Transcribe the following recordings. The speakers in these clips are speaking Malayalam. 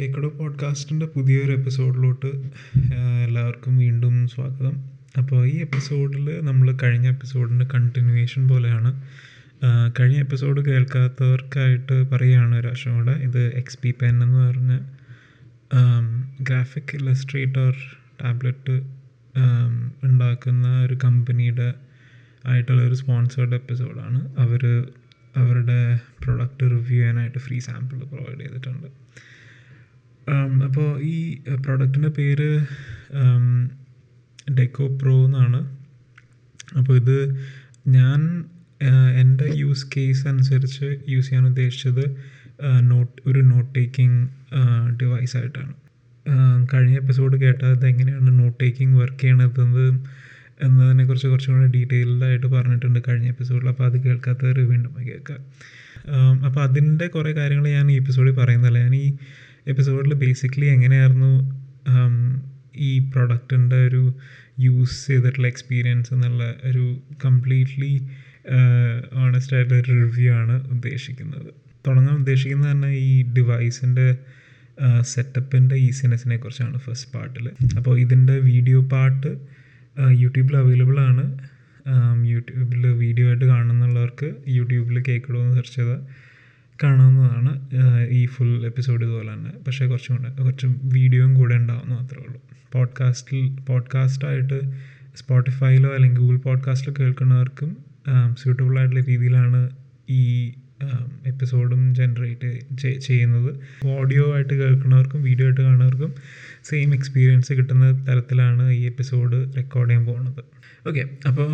കേക്കടോ പോഡ്കാസ്റ്റിന്റെ പുതിയൊരു എപ്പിസോഡിലോട്ട് എല്ലാവർക്കും വീണ്ടും സ്വാഗതം. അപ്പോൾ ഈ എപ്പിസോഡിൽ നമ്മൾ കഴിഞ്ഞ എപ്പിസോഡിന്റെ കണ്ടിന്യൂവേഷൻ പോലെയാണ്. കഴിഞ്ഞ എപ്പിസോഡ് കേൾക്കാത്തവർക്കായിട്ട് പറയുകയാണ് ഒരു പ്രാവശ്യം കൂടെ. ഇത് എക്സ് പി പെൻ എന്ന് പറഞ്ഞ ഗ്രാഫിക് ഇലസ്ട്രേറ്റർ ടാബ്ലറ്റ് ഉണ്ടാക്കുന്ന ഒരു കമ്പനിയുടെ ആയിട്ടുള്ള ഒരു സ്പോൺസേർഡ് എപ്പിസോഡാണ് അവർ അവരുടെ പ്രൊഡക്റ്റ് റിവ്യൂ ചെയ്യാനായിട്ട് ഫ്രീ സാമ്പിൾ പ്രൊവൈഡ് ചെയ്തിട്ടുണ്ട്. അപ്പോൾ ഈ പ്രൊഡക്റ്റിന്റെ പേര് ഡെക്കോ പ്രോ എന്നാണ്. അപ്പോൾ ഇത് ഞാൻ എന്റെ യൂസ് കേസ് അനുസരിച്ച് യൂസ് ചെയ്യാൻ ഉദ്ദേശിച്ചത് നോട്ട് ഒരു നോട്ട് ടേക്കിംഗ് ഡിവൈസ് ആയിട്ടാണ്. കഴിഞ്ഞ എപ്പിസോഡ് കേട്ടത് എങ്ങനെയാണ് നോട്ട് ടേക്കിംഗ് വർക്ക് ചെയ്യണത് എന്നതിനെക്കുറിച്ച് കുറച്ചും കൂടെ ഡീറ്റെയിൽഡായിട്ട് പറഞ്ഞിട്ടുണ്ട് കഴിഞ്ഞ എപ്പിസോഡിൽ അപ്പോൾ അത് കേൾക്കാത്തവർ വീണ്ടും കേൾക്കുക. അപ്പോൾ അതിന്റെ കുറേ കാര്യങ്ങൾ ഞാൻ ഈ എപ്പിസോഡിൽ പറയുന്നില്ല ഞാൻ ഈ എപ്പിസോഡിൽ ബേസിക്കലി എങ്ങനെയായിരുന്നു ഈ പ്രൊഡക്റ്റിന്റെ ഒരു യൂസ് ചെയ്തിട്ടുള്ള എക്സ്പീരിയൻസ് എന്നുള്ള ഒരു കംപ്ലീറ്റ്ലി ഓണസ്റ്റ് ആയിട്ടുള്ള ഒരു റിവ്യൂ ആണ് ഉദ്ദേശിക്കുന്നത്. തുടങ്ങാൻ ഉദ്ദേശിക്കുന്നത് തന്നെ ഈ ഡിവൈസിന്റെ സെറ്റപ്പിന്റെ ഈസിനെസ്സിനെ കുറിച്ചാണ് ഫസ്റ്റ് പാർട്ടിൽ അപ്പോൾ ഇതിന്റെ വീഡിയോ പാർട്ട് യൂട്യൂബിൽ അവൈലബിൾ ആണ്. യൂട്യൂബിൽ വീഡിയോ ആയിട്ട് കാണുന്നുള്ളവർക്ക് യൂട്യൂബിൽ കേൾക്കണമെന്ന് സെർച്ച് ചെയ്താൽ കാണാവുന്നതാണ് ഈ ഫുൾ എപ്പിസോഡ് ഇതുപോലെ തന്നെ. പക്ഷേ കുറച്ചും കൂടെ കുറച്ച് വീഡിയോയും കൂടെ ഉണ്ടാവും മാത്രമേ ഉള്ളൂ. പോഡ്കാസ്റ്റിൽ പോഡ്കാസ്റ്റായിട്ട് സ്പോട്ടിഫൈയിലോ അല്ലെങ്കിൽ ഗൂഗിൾ പോഡ്കാസ്റ്റിലോ കേൾക്കുന്നവർക്കും സ്യൂട്ടബിൾ ആയിട്ടുള്ള രീതിയിലാണ് ഈ എപ്പിസോഡും ജനറേറ്റ് ചെയ്യുന്നത്. ഓഡിയോ ആയിട്ട് കേൾക്കുന്നവർക്കും വീഡിയോ ആയിട്ട് കാണുന്നവർക്കും സെയിം എക്സ്പീരിയൻസ് കിട്ടുന്ന തരത്തിലാണ് ഈ എപ്പിസോഡ് റെക്കോർഡ് ചെയ്യാൻ പോകുന്നത്. ഓക്കെ അപ്പോൾ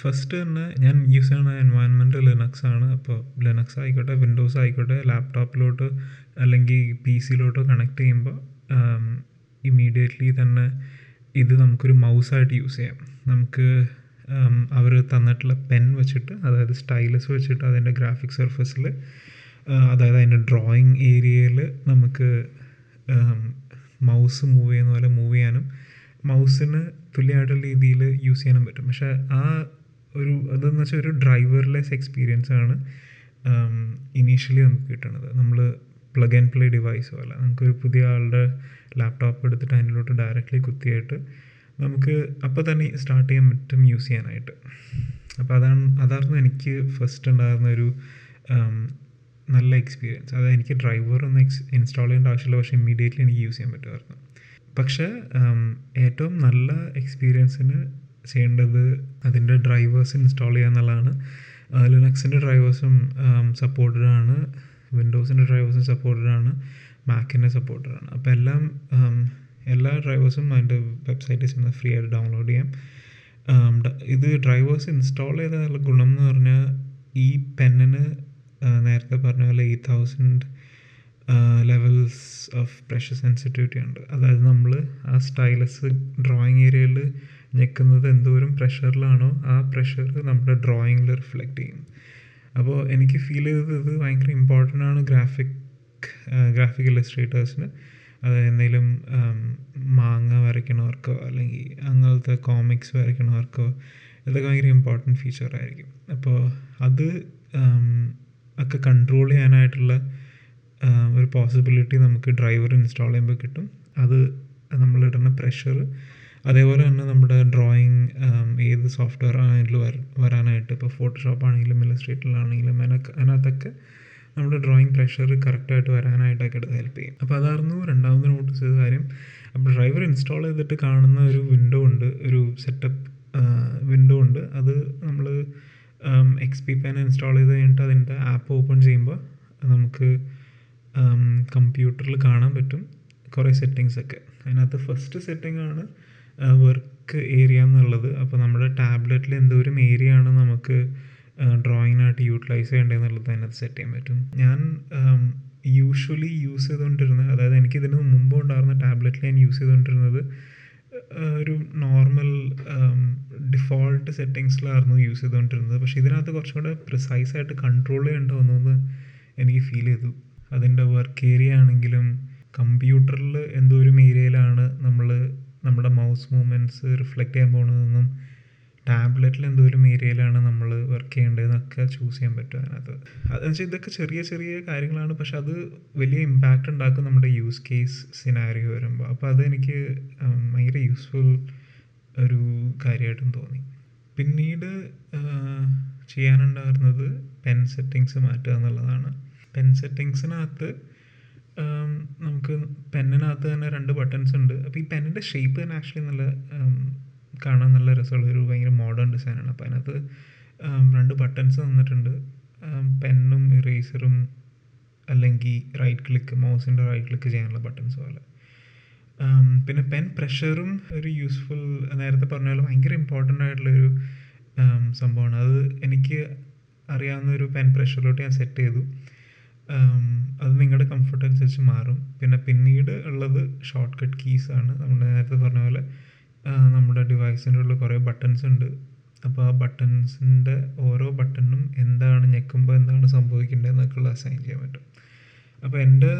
ഫസ്റ്റ് തന്നെ ഞാൻ യൂസ് ചെയ്യുന്ന എൻവയൺമെന്റ് ലിനക്സ് ആണ്. അപ്പോൾ ലിനക്സ് ആയിക്കോട്ടെ വിൻഡോസ് ആയിക്കോട്ടെ ലാപ്ടോപ്പിലോട്ട് അല്ലെങ്കിൽ പി സിയിലോട്ടോ കണക്ട് ചെയ്യുമ്പോൾ ഇമ്മീഡിയറ്റ്ലി തന്നെ ഇത് നമുക്കൊരു മൗസായിട്ട് യൂസ് ചെയ്യാം. നമുക്ക് അവർ തന്നിട്ടുള്ള പെൻ വെച്ചിട്ട് അതായത് സ്റ്റൈലസ് വെച്ചിട്ട് അതിന്റെ ഗ്രാഫിക് സർഫസിൽ അതായത് അതിന്റെ ഡ്രോയിങ് ഏരിയയിൽ നമുക്ക് മൗസ് മൂവ് ചെയ്യുന്ന പോലെ മൂവ് ചെയ്യാനും മൗസിന് തുല്യമായിട്ടുള്ള രീതിയിൽ യൂസ് ചെയ്യാനും പറ്റും. പക്ഷേ ആ ഒരു അതെന്ന് വെച്ചാൽ ഒരു ഡ്രൈവർലെസ് എക്സ്പീരിയൻസ് ആണ് ഇനീഷ്യലി നമുക്ക് കിട്ടുന്നത് നമ്മൾ പ്ലഗ് ആൻഡ് പ്ലേ ഡിവൈസ് പോലെ. നമുക്കൊരു പുതിയ ആളുടെ ലാപ്ടോപ്പ് എടുത്തിട്ട് അതിലോട്ട് ഡയറക്റ്റ്ലി കുത്തിയിട്ട് നമുക്ക് അപ്പോൾ തന്നെ സ്റ്റാർട്ട് ചെയ്യാൻ പറ്റും യൂസ് ചെയ്യാനായിട്ട്. അപ്പോൾ അതാണ് അതായിരുന്നു എനിക്ക് ഫസ്റ്റ് ഉണ്ടായിരുന്ന ഒരു നല്ല എക്സ്പീരിയൻസ് അതായത് എനിക്ക് ഡ്രൈവറൊന്നും എക്സ് ഇൻസ്റ്റാൾ ചെയ്യേണ്ട ആവശ്യമില്ല പക്ഷേ ഇമ്മീഡിയറ്റ്ലി എനിക്ക് യൂസ് ചെയ്യാൻ പറ്റുമായിരുന്നു. പക്ഷേ ഏറ്റവും നല്ല എക്സ്പീരിയൻസിന് ചെയ്യേണ്ടത് അതിന്റെ ഡ്രൈവേഴ്സ് ഇൻസ്റ്റാൾ ചെയ്യുക എന്നുള്ളതാണ്. ലിനക്സിന്റെ ഡ്രൈവേഴ്സും സപ്പോർട്ടഡ് ആണ്. വിൻഡോസിന്റെ ഡ്രൈവേഴ്സും സപ്പോർട്ടഡ് ആണ്. മാക്കിന്റെ സപ്പോർട്ടഡ് ആണ്. അപ്പോൾ എല്ലാം എല്ലാ ഡ്രൈവേഴ്സും അതിന്റെ വെബ്സൈറ്റിൽ ചെന്ന് ഫ്രീ ആയിട്ട് ഡൗൺലോഡ് ചെയ്യാം. ഇത് ഡ്രൈവേഴ്സ് ഇൻസ്റ്റാൾ ചെയ്താലുള്ള ഗുണം എന്ന് പറഞ്ഞാൽ ഈ പെന്നിന് നേരത്തെ പറഞ്ഞ പോലെ eight thousand levels of pressure sensitivity ഉണ്ട്. അതായത് നമ്മൾ ആ സ്റ്റൈലസ് ഡ്രോയിങ് ഏരിയയിൽ ഞെക്കുന്നത് എന്തോരം പ്രഷറിലാണോ ആ പ്രഷർ നമ്മുടെ ഡ്രോയിങ്ങിൽ റിഫ്ലക്റ്റ് ചെയ്യും. അപ്പോൾ എനിക്ക് ഫീൽ ചെയ്തത് ഇത് ഭയങ്കര ഇമ്പോർട്ടന്റ് ആണ് ഗ്രാഫിക് ഗ്രാഫിക് ഇല്ലസ്ട്രേറ്റേഴ്സിന് അത് എന്തെങ്കിലും മാങ്ങ വരയ്ക്കണവർക്കോ അല്ലെങ്കിൽ അങ്ങനത്തെ കോമിക്സ് വരയ്ക്കണവർക്കോ ഇതൊക്കെ ഭയങ്കര ഇമ്പോർട്ടന്റ് ഫീച്ചർ ആയിരിക്കും. അപ്പോൾ അത് ഒക്കെ കൺട്രോൾ ചെയ്യാനായിട്ടുള്ള ഒരു പോസിബിലിറ്റി നമുക്ക് ഡ്രൈവർ ഇൻസ്റ്റാൾ ചെയ്യുമ്പോൾ കിട്ടും. അത് നമ്മളിടുന്ന പ്രഷർ അതേപോലെ തന്നെ നമ്മുടെ ഡ്രോയിങ് ഏത് സോഫ്റ്റ്വെയർ ആണെങ്കിലും വര വരാനായിട്ട് ഇപ്പോൾ ഫോട്ടോഷോപ്പ് ആണെങ്കിലും ഇല്ലസ്ട്രേറ്ററിലാണെങ്കിലും അതിനൊക്കെ അതിനകത്തൊക്കെ നമ്മുടെ ഡ്രോയിങ് പ്രഷർ കറക്റ്റായിട്ട് വരാനായിട്ടൊക്കെ അത് ഹെൽപ്പ് ചെയ്യും. അപ്പോൾ അതായിരുന്നു രണ്ടാമത് നോട്ടീസ് ചെയ്ത കാര്യം. അപ്പോൾ ഡ്രൈവർ ഇൻസ്റ്റാൾ ചെയ്തിട്ട് കാണുന്ന ഒരു വിൻഡോ ഉണ്ട് ഒരു സെറ്റപ്പ് വിൻഡോ ഉണ്ട്. അത് നമ്മൾ എക്സ് പി പാൻ ഇൻസ്റ്റാൾ ചെയ്ത് കഴിഞ്ഞിട്ട് അതിന്റെ ആപ്പ് ഓപ്പൺ ചെയ്യുമ്പോൾ നമുക്ക് കമ്പ്യൂട്ടറിൽ കാണാൻ പറ്റും കുറേ സെറ്റിങ്സ് ഒക്കെ. അതിനകത്ത് ഫസ്റ്റ് സെറ്റിംഗ് ആണ് വർക്ക് ഏരിയ എന്നുള്ളത്. അപ്പോൾ നമ്മുടെ ടാബ്ലറ്റിൽ എന്തോരം ഏരിയ ആണ് നമുക്ക് ഡ്രോയിങ്ങിനായിട്ട് യൂട്ടിലൈസ് ചെയ്യേണ്ടതെന്നുള്ളത് അതിനകത്ത് സെറ്റ് ചെയ്യാൻ പറ്റും. ഞാൻ യൂഷ്വലി യൂസ് ചെയ്തുകൊണ്ടിരുന്നത് അതായത് എനിക്ക് ഇതിന് മുമ്പ് ഉണ്ടായിരുന്ന ടാബ്ലറ്റിൽ ഞാൻ യൂസ് ചെയ്തുകൊണ്ടിരുന്നത് ഒരു നോർമൽ ഡിഫോൾട്ട് സെറ്റിങ്സിലായിരുന്നു യൂസ് ചെയ്തുകൊണ്ടിരുന്നത്. പക്ഷേ ഇതിനകത്ത് കുറച്ചും കൂടെ പ്രിസൈസ് ആയിട്ട് കൺട്രോൾ ചെയ്യേണ്ട വന്നു എനിക്ക് ഫീൽ ചെയ്തു. അതിന്റെ വർക്ക് ഏരിയ ആണെങ്കിലും കമ്പ്യൂട്ടറിൽ എന്തോരം ഏരിയയിലാണ് നമ്മൾ നമ്മുടെ മൗസ് മൂവ്മെന്റ്സ് റിഫ്ലക്റ്റ് ചെയ്യാൻ പോകുന്നതെന്നും ടാബ്ലറ്റിൽ എന്തോരം ഏരിയയിലാണ് നമ്മൾ വർക്ക് ചെയ്യേണ്ടതെന്നൊക്കെ ചൂസ് ചെയ്യാൻ പറ്റും അതിനകത്ത്. അതെന്ന് വെച്ചാൽ ഇതൊക്കെ ചെറിയ ചെറിയ കാര്യങ്ങളാണ്. പക്ഷെ അത് വലിയ ഇമ്പാക്റ്റ് ഉണ്ടാക്കും നമ്മുടെ യൂസ് കേസ് സിനാരിയോ വരുമ്പോൾ അപ്പോൾ അതെനിക്ക് ഭയങ്കര യൂസ്ഫുൾ ഒരു കാര്യമായിട്ടും തോന്നി. പിന്നീട് ചെയ്യാനുണ്ടായിരുന്നത് പെൻ സെറ്റിങ്സ് മാറ്റുക എന്നുള്ളതാണ്. പെൻ സെറ്റിങ്സിനകത്ത് നമുക്ക് പെന്നിനകത്ത് തന്നെ രണ്ട് ബട്ടൺസ് ഉണ്ട്. അപ്പോൾ ഈ പെന്നിന്റെ ഷേപ്പ് തന്നെ ആക്ച്വലി നല്ല കാണാൻ നല്ല രസമുള്ള ഒരു ഭയങ്കര മോഡേൺ ഡിസൈനാണ് അപ്പോൾ അതിനകത്ത് രണ്ട് ബട്ടൺസ് തന്നിട്ടുണ്ട് പെന്നും ഇറേസറും അല്ലെങ്കിൽ റൈറ്റ് ക്ലിക്ക് മൗസിന്റെ റൈറ്റ് ക്ലിക്ക് ചെയ്യാനുള്ള ബട്ടൺസ് പോലെ. പിന്നെ പെൻ പ്രഷറും ഒരു യൂസ്ഫുൾ നേരത്തെ പറഞ്ഞ പോലെ ഭയങ്കര ഇമ്പോർട്ടന്റ് ആയിട്ടുള്ളൊരു സംഭവമാണ്. അത് എനിക്ക് അറിയാവുന്ന ഒരു പെൻ പ്രഷറിലോട്ട് ഞാൻ സെറ്റ് ചെയ്തു. അത് നിങ്ങളുടെ കംഫർട്ട് അനുസരിച്ച് മാറും. പിന്നെ പിന്നീട് ഉള്ളത് ഷോർട്ട് കട്ട് കീസ് ആണ്. നമ്മൾ നേരത്തെ പറഞ്ഞ പോലെ നമ്മുടെ ഡിവൈസിന്റെ ഉള്ളിൽ കുറേ ബട്ടൺസ് ഉണ്ട്. അപ്പോൾ ആ ബട്ടൺസിന്റെ ഓരോ ബട്ടണും എന്താണ് ഞെക്കുമ്പോൾ എന്താണ് സംഭവിക്കേണ്ടത് എന്നൊക്കെയുള്ള അസൈൻ ചെയ്യാൻ പറ്റും. അപ്പോൾ എന്റെ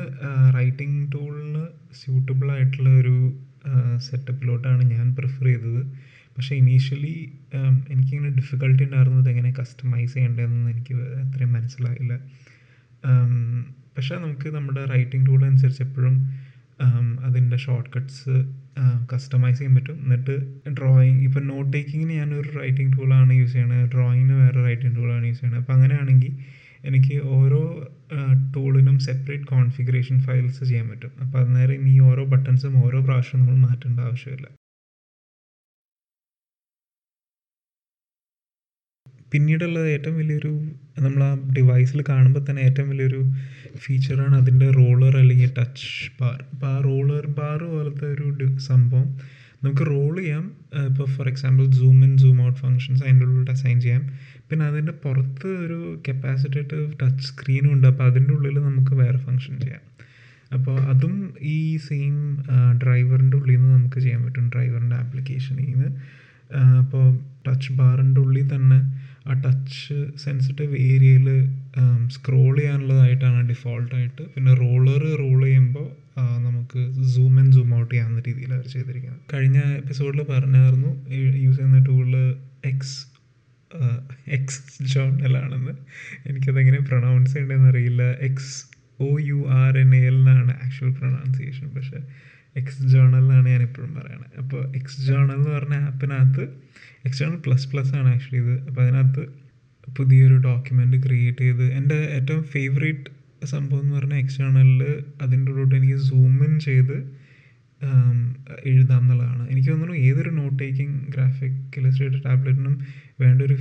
റൈറ്റിംഗ് ടൂളിന് സ്യൂട്ടബിൾ ആയിട്ടുള്ള ഒരു സെറ്റപ്പിലോട്ടാണ് ഞാൻ പ്രിഫർ ചെയ്തത്. പക്ഷേ ഇനീഷ്യലി എനിക്കിങ്ങനെ ഡിഫിക്കൽട്ടി ഉണ്ടായിരുന്നത് എങ്ങനെ കസ്റ്റമൈസ് ചെയ്യേണ്ടതെന്ന് എനിക്ക് അത്രയും മനസ്സിലായില്ല. പക്ഷേ നമുക്ക് നമ്മുടെ റൈറ്റിംഗ് ടൂൾ അനുസരിച്ച് എപ്പോഴും അതിന്റെ ഷോർട്ട് കട്ട്സ് കസ്റ്റമൈസ് ചെയ്യാൻ പറ്റും. എന്നിട്ട് ഡ്രോയിങ് ഇപ്പം നോട്ട് ടേക്കിങ്ങിന് ഞാനൊരു റൈറ്റിംഗ് ടൂളാണ് യൂസ് ചെയ്യണത്. ഡ്രോയിങ്ങിന് വേറെ റൈറ്റിംഗ് ടൂളാണ് യൂസ് ചെയ്യണത്. അപ്പോൾ അങ്ങനെയാണെങ്കിൽ എനിക്ക് ഓരോ ടൂളിനും സെപ്പറേറ്റ് കോൺഫിഗറേഷൻ ഫയൽസ് ചെയ്യാൻ പറ്റും. അപ്പോൾ അന്നേരം ഇനി ഓരോ ബട്ടൺസും ഓരോ പ്രാവശ്യം നമ്മൾ മാറ്റേണ്ട ആവശ്യമില്ല. പിന്നീടുള്ളത് ഏറ്റവും വലിയൊരു നമ്മൾ ആ ഡിവൈസിൽ കാണുമ്പോൾ തന്നെ ഏറ്റവും വലിയൊരു ഫീച്ചറാണ് അതിന്റെ റോളർ അല്ലെങ്കിൽ ടച്ച് ബാർ അപ്പോൾ ആ റോളർ ബാർ പോലത്തെ ഒരു സംഭവം നമുക്ക് റോൾ ചെയ്യാം. ഇപ്പോൾ for example zoom in zoom out functions അതിന്റെ ഉള്ളിൽ അസൈൻ ചെയ്യാം. പിന്നെ അതിന്റെ പുറത്ത് ഒരു കപ്പാസിറ്റേറ്റീവ് ടച്ച് സ്ക്രീനും ഉണ്ട്. അപ്പോൾ അതിന്റെ ഉള്ളിൽ നമുക്ക് വേറെ ഫങ്ഷൻ ചെയ്യാം. അപ്പോൾ അതും ഈ സെയിം ഡ്രൈവറിന്റെ ഉള്ളിൽ നിന്ന് നമുക്ക് ചെയ്യാൻ പറ്റും. ഡ്രൈവറിന്റെ ആപ്ലിക്കേഷനിൽ നിന്ന്. അപ്പോൾ ടച്ച് ബാറിന്റെ ഉള്ളിൽ തന്നെ ആ ടച്ച് സെൻസിറ്റീവ് ഏരിയയിൽ സ്ക്രോൾ ചെയ്യാനുള്ളതായിട്ടാണ് ഡിഫോൾട്ടായിട്ട് പിന്നെ റോളർ റോൾ ചെയ്യുമ്പോൾ നമുക്ക് സൂം ഇൻ സൂം ഔട്ട് ചെയ്യാവുന്ന രീതിയിൽ അവർ ചെയ്തിരിക്കുന്നത്. കഴിഞ്ഞ എപ്പിസോഡിൽ പറഞ്ഞായിരുന്നു യൂസ് ചെയ്യുന്ന ടൂളിൽ എക്സ് എക്സ് ജേർണലാണെന്ന് എനിക്കതെങ്ങനെ പ്രൊണൗൺസ് ചെയ്യേണ്ടതെന്ന് അറിയില്ല X O U R N L എന്നാണ് ആക്ച്വൽ പ്രൊണൗൺസിയേഷൻ പക്ഷേ എക്സ് ജേർണൽ എന്നാണ് ഞാൻ എപ്പോഴും പറയുന്നത് അപ്പോൾ എക്സ് ജേണൽ എന്ന് പറഞ്ഞ ആപ്പിനകത്ത് എക്സ് ജേണൽ പ്ലസ് പ്ലസ് ആണ് ആക്ച്വലി ഇത്. അപ്പോൾ അതിനകത്ത് പുതിയൊരു ഡോക്യുമെന്റ് ക്രിയേറ്റ് ചെയ്ത് എന്റെ ഏറ്റവും ഫേവറേറ്റ് സംഭവം എന്ന് പറഞ്ഞാൽ എക്സ് ജേണലിൽ അതിന്റെ ഉള്ളിലോട്ട് എനിക്ക് സൂം ഇൻ ചെയ്ത് എഴുതാം എന്നുള്ളതാണ്. എനിക്ക് തോന്നുന്നു ഏതൊരു നോട്ട് ടേക്കിംഗ് ഗ്രാഫിക് ഇലസ്ട്രേറ്റഡ് ടാബ്ലറ്റിനും വേണ്ടൊരു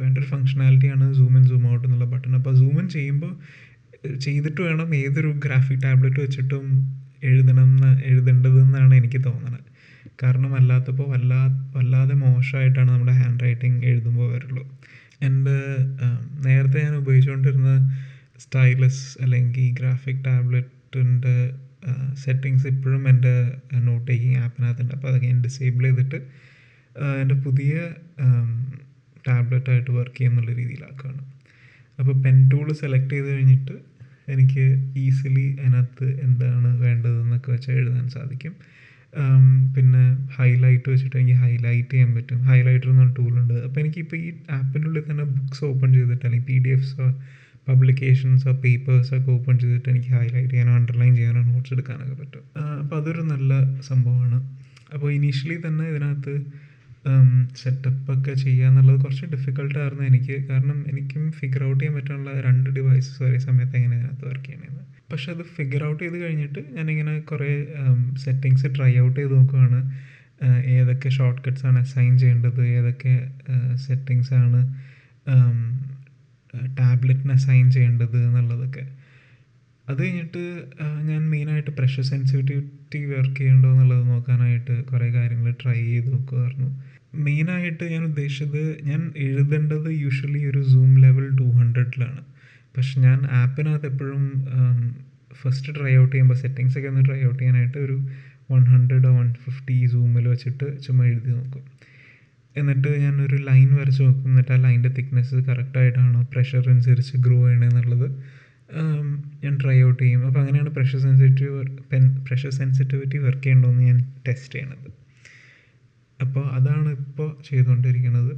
വേണ്ടൊരു ഫങ്ഷനാലിറ്റിയാണ് സൂം ഇൻ സൂം ഔട്ട് എന്നുള്ള ബട്ടൺ അപ്പോൾ സൂം ഇൻ ചെയ്യുമ്പോൾ ചെയ്തിട്ട് വേണം ഏതൊരു ഗ്രാഫിക് ടാബ്ലറ്റ് വെച്ചിട്ടും എഴുതണം എന്ന് എഴുതേണ്ടതെന്നാണ് എനിക്ക് തോന്നുന്നത്. കാരണം അല്ലാത്തപ്പോൾ വല്ലാ വല്ലാതെ മോശമായിട്ടാണ് നമ്മുടെ ഹാൻഡ് റൈറ്റിംഗ് എഴുതുമ്പോൾ വരുള്ളൂ. എന്റെ നേരത്തെ ഞാൻ ഉപയോഗിച്ചുകൊണ്ടിരുന്ന സ്റ്റൈലസ് അല്ലെങ്കിൽ ഗ്രാഫിക് ടാബ്ലറ്റിന്റെ സെറ്റിങ്സ് ഇപ്പോഴും എന്റെ നോട്ട് ടേക്കിംഗ് ആപ്പിനകത്തുണ്ട്. അപ്പോൾ അതൊക്കെ ഞാൻ ഡിസേബിൾ ചെയ്തിട്ട് എന്റെ പുതിയ ടാബ്ലറ്റായിട്ട് വർക്ക് ചെയ്യുന്നുള്ള രീതിയിലാക്കുകയാണ്. അപ്പോൾ പെൻ ടൂൾ സെലക്ട് ചെയ്ത് കഴിഞ്ഞിട്ട് എനിക്ക് ഈസിലി അതിനകത്ത് എന്താണ് വേണ്ടതെന്നൊക്കെ വെച്ചാൽ എഴുതാൻ സാധിക്കും. പിന്നെ ഹൈലൈറ്റ് വെച്ചിട്ട് എനിക്ക് ഹൈലൈറ്റ് ചെയ്യാൻ പറ്റും. ഹൈലൈറ്റർ എന്നൊരു ടൂളുണ്ട് അപ്പോൾ എനിക്കിപ്പോൾ ഈ ആപ്പിന്റെ ഉള്ളിൽ തന്നെ ബുക്ക്സ് ഓപ്പൺ ചെയ്തിട്ട് അല്ലെങ്കിൽ പി ഡി എഫ്സോ പബ്ലിക്കേഷൻസോ പേപ്പേഴ്സൊക്കെ ഓപ്പൺ ചെയ്തിട്ട് എനിക്ക് ഹൈലൈറ്റ് ചെയ്യാനോ അണ്ടർലൈൻ ചെയ്യാനോ നോട്ട്സ് എടുക്കാനൊക്കെ പറ്റും. അപ്പോൾ അതൊരു നല്ല സംഭവമാണ്. അപ്പോൾ ഇനീഷ്യലി തന്നെ ഇതിനകത്ത് സെറ്റപ്പൊക്കെ ചെയ്യുക എന്നുള്ളത് കുറച്ച് ഡിഫിക്കൽട്ടായിരുന്നു എനിക്ക്. കാരണം എനിക്കും ഫിഗർ ഔട്ട് ചെയ്യാൻ പറ്റാനുള്ള രണ്ട് ഡിവൈസസ് ഒരേ സമയത്ത് എങ്ങനെ അതിനകത്ത് വർക്ക് ചെയ്യണമെന്ന് പക്ഷെ അത് ഫിഗർ ഔട്ട് ചെയ്ത് കഴിഞ്ഞിട്ട് ഞാനിങ്ങനെ കുറേ സെറ്റിങ്സ് ട്രൈ ഔട്ട് ചെയ്ത് നോക്കുകയാണ് ഏതൊക്കെ ഷോർട്ട് കട്ട്സ് ആണ് അസൈൻ ചെയ്യേണ്ടത് ഏതൊക്കെ സെറ്റിങ്സ് ആണ് ടാബ്ലറ്റിന് അസൈൻ ചെയ്യേണ്ടത് എന്നുള്ളതൊക്കെ. അത് കഴിഞ്ഞിട്ട് ഞാൻ മെയിനായിട്ട് പ്രഷർ സെൻസിറ്റിവിറ്റി വർക്ക് ചെയ്യണ്ടോ എന്നുള്ളത് നോക്കാനായിട്ട് കുറേ കാര്യങ്ങൾ ട്രൈ ചെയ്ത് നോക്കുമായിരുന്നു മെയിനായിട്ട് ഞാൻ ഉദ്ദേശിച്ചത് ഞാൻ എഴുതേണ്ടത് യൂഷ്വലി ഒരു സൂം ലെവൽ ടു ഹൺഡ്രഡിലാണ് പക്ഷെ ഞാൻ ആപ്പിനകത്ത് എപ്പോഴും ഫസ്റ്റ് ട്രൈ ഔട്ട് ചെയ്യുമ്പോൾ സെറ്റിങ്സ് ഒക്കെ ഒന്ന് ട്രൈ ഔട്ട് ചെയ്യാനായിട്ട് ഒരു വൺ ഹൺഡ്രഡ് വൺ ഫിഫ്റ്റി സൂമിൽ വെച്ചിട്ട് ചുമ്മാ എഴുതി നോക്കും. എന്നിട്ട് ഞാൻ ഒരു ലൈൻ വരച്ച് നോക്കും. എന്നിട്ട് ആ ലൈന്റെ തിക്നെസ് കറക്റ്റായിട്ടാണോ പ്രഷർ അനുസരിച്ച് ഗ്രോ ചെയ്യണമെന്നുള്ളത് ഞാൻ ട്രൈ ഔട്ട് ചെയ്യും. അപ്പോൾ അങ്ങനെയാണ് pressure sensitive pen pressure sensitivity work ചെയ്യണ്ടോയെന്ന് ഞാൻ ടെസ്റ്റ് ചെയ്യണത്. അപ്പോൾ അതാണ് ഇപ്പോൾ ചെയ്തുകൊണ്ടിരിക്കുന്നത്.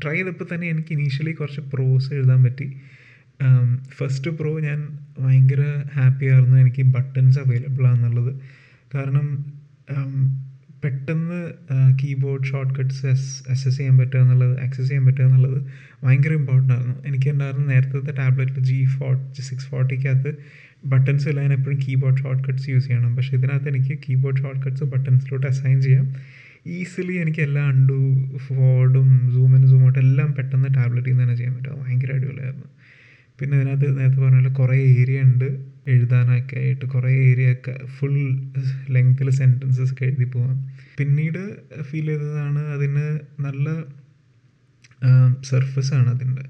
ട്രൈ ചെയ്തപ്പോൾ തന്നെ എനിക്ക് ഇനീഷ്യലി കുറച്ച് പ്രോസ് എഴുതാൻ പറ്റി. ഫസ്റ്റ് പ്രോ ഞാൻ ഭയങ്കര ഹാപ്പി ആയിരുന്നു. എനിക്ക് ബട്ടൺസ് അവൈലബിൾ ആണെന്നുള്ളത്. കാരണം പെട്ടെന്ന് keyboard shortcuts access ചെയ്യാൻ പറ്റുക എന്നുള്ളത് ആക്സസ് ചെയ്യാൻ പറ്റുക എന്നുള്ളത് ഭയങ്കര ഇമ്പോർട്ടന്റ് ആയിരുന്നു. എനിക്ക് ഉണ്ടായിരുന്ന നേരത്തെ ടാബ്ലറ്റിൽ ജി ഫോർട്ടി സിക്സ് ഫോർട്ടിക്കകത്ത് ബട്ടൺസ് ഇല്ല എപ്പോഴും കീബോർഡ് ഷോർട്ട് കട്ട്സ് യൂസ് ചെയ്യണം. പക്ഷേ ഇതിനകത്ത് എനിക്ക് കീബോർഡ് ഷോർട്ട് കട്ട്സ് ബട്ടൺസിലോട്ട് അസൈൻ ചെയ്യാം. ഈസിലി എനിക്ക് എല്ലാം അണ്ടു ഫോർഡും സൂം ഔട്ട് എല്ലാം പെട്ടെന്ന് ടാബ്ലറ്റിൽ നിന്ന് തന്നെ ചെയ്യാൻ പറ്റും. ഭയങ്കര അടിപൊളിയായിരുന്നു. പിന്നെ ഇതിനകത്ത് നേരത്തെ പറഞ്ഞ പോലെ കുറേ ഏരിയ ഉണ്ട് എഴുതാനൊക്കെ ആയിട്ട്. കുറേ ഏരിയ ഒക്കെ ഫുൾ ലെങ്ത്തിൽ സെന്റൻസസ് ഒക്കെ എഴുതി പോകാം പിന്നീട് ഫീൽ ചെയ്തതാണ് അതിന് നല്ല സർഫസാണ് അതിന്റെ.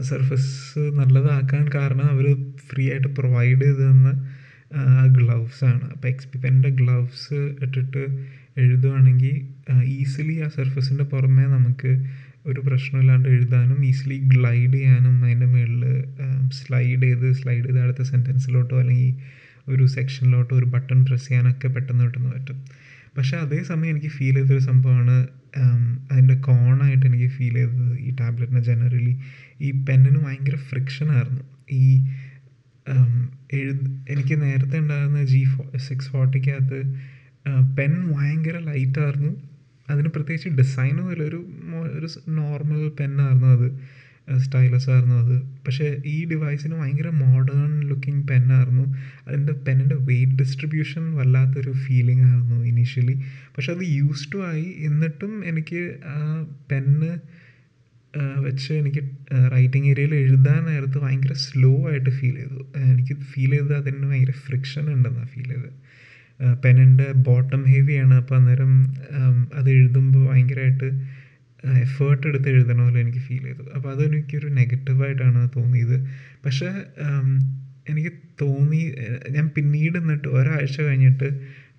സർഫസ് നല്ലതാക്കാൻ കാരണം അവർ ഫ്രീ ആയിട്ട് പ്രൊവൈഡ് ചെയ്ത് തന്ന ഗ്ലൗസ് ആണ്. അപ്പോൾ എക്സ്പി പെന്റെ ഗ്ലൗസ് ഇട്ടിട്ട് എഴുതുകയാണെങ്കിൽ ഈസിലി ആ സർഫസിന്റെ പുറമേ നമുക്ക് ഒരു പ്രശ്നമില്ലാണ്ട് എഴുതാനും ഈസിലി ഗ്ലൈഡ് ചെയ്യാനും അതിന്റെ മുകളിൽ സ്ലൈഡ് ചെയ്ത് സ്ലൈഡ് ചെയ്ത് അടുത്ത സെന്റൻസിലോട്ടോ അല്ലെങ്കിൽ ഒരു സെക്ഷനിലോട്ടോ ഒരു ബട്ടൺ പ്രസ് ചെയ്യാനൊക്കെ പെട്ടെന്ന് പെട്ടെന്ന് പറ്റും. പക്ഷേ അതേസമയം എനിക്ക് ഫീൽ ചെയ്തൊരു സംഭവമാണ് അതിന്റെ കോണായിട്ട് എനിക്ക് ഫീൽ ചെയ്തത് ഈ ടാബ്ലറ്റിനെ ജനറലി ഈ പെന്നിന് ഭയങ്കര ഫ്രിക്ഷനായിരുന്നു ഈ എഴുത് എനിക്ക് നേരത്തെ ഉണ്ടായിരുന്ന ജി ഫോ സിക്സ് ഫോർട്ടിക്കകത്ത് പെൻ ഭയങ്കര ലൈറ്റായിരുന്നു അതിന് പ്രത്യേകിച്ച് ഡിസൈനും ഇല്ല. ഒരു ഒരു നോർമൽ പെന്നായിരുന്നു അത്. സ്റ്റൈലസ് ആയിരുന്നു അത്. പക്ഷേ ഈ ഡിവൈസിന് ഭയങ്കര മോഡേൺ ലുക്കിംഗ് പെന്നായിരുന്നു അതിന്റെ പെന്നിന്റെ വെയിറ്റ് ഡിസ്ട്രിബ്യൂഷൻ വല്ലാത്തൊരു ഫീലിംഗ് ആയിരുന്നു ഇനീഷ്യലി പക്ഷെ അത് യൂസ് ടു ആയി. എന്നിട്ടും എനിക്ക് ആ പെന്ന് വെച്ച് എനിക്ക് റൈറ്റിംഗ് ഏരിയയിൽ എഴുതാൻ നേരത്ത് ഭയങ്കര സ്ലോ ആയിട്ട് ഫീൽ ചെയ്തു. എനിക്ക് ഫീൽ ചെയ്തത് അതിന് ഭയങ്കര ഫ്രിക്ഷൻ ഉണ്ടെന്നാണ് ഫീൽ ചെയ്തത്. പെനിന്റെ ബോട്ടം ഹെവിയാണ്. അപ്പോൾ അന്നേരം അത് എഴുതുമ്പോൾ ഭയങ്കരമായിട്ട് എഫേർട്ട് എടുത്ത് എഴുതണ പോലെ എനിക്ക് ഫീൽ ചെയ്തു. അപ്പോൾ അതെനിക്കൊരു നെഗറ്റീവായിട്ടാണ് തോന്നിയത്. പക്ഷേ എനിക്ക് തോന്നി ഞാൻ പിന്നീട് എന്നിട്ട് ഒരാഴ്ച കഴിഞ്ഞിട്ട്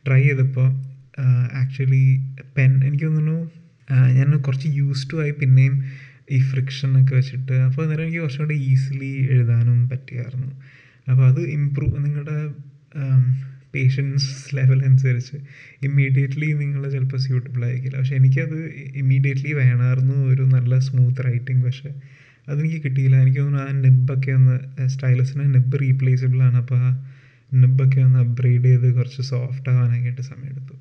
ട്രൈ ചെയ്തപ്പോൾ ആക്ച്വലി പെൻ എനിക്ക് തോന്നുന്നു ഞാൻ കുറച്ച് യൂസ് ടു ആയി പിന്നെയും ഈ ഫ്രിക്ഷനൊക്കെ വെച്ചിട്ട് അപ്പോൾ അന്നേരം എനിക്ക് കുറച്ചും കൂടി ഈസിലി എഴുതാനും പറ്റിയായിരുന്നു. അപ്പോൾ അത് ഇമ്പ്രൂവ് നിങ്ങളുടെ പേഷ്യൻസ് ലെവൽ അനുസരിച്ച് ഇമ്മീഡിയറ്റ്ലി നിങ്ങൾ ചിലപ്പോൾ സ്യൂട്ടബിൾ ആയിരിക്കില്ല. പക്ഷെ എനിക്കത് ഇമ്മീഡിയറ്റ്ലി വേണമായിരുന്നു ഒരു നല്ല സ്മൂത്ത് റൈറ്റിംഗ് പക്ഷേ അതെനിക്ക് കിട്ടിയില്ല. എനിക്ക് തോന്നുന്നു ആ നെബൊക്കെ ഒന്ന് സ്റ്റൈലസിന് നെബ് റീപ്ലേസബിൾ ആണ്. അപ്പോൾ ആ നെബൊക്കെ ഒന്ന് അപ്ഗ്രേഡ് ചെയ്ത് കുറച്ച് സോഫ്റ്റ് ആവാനൊക്കെയായിട്ട് സമയമെടുത്തു.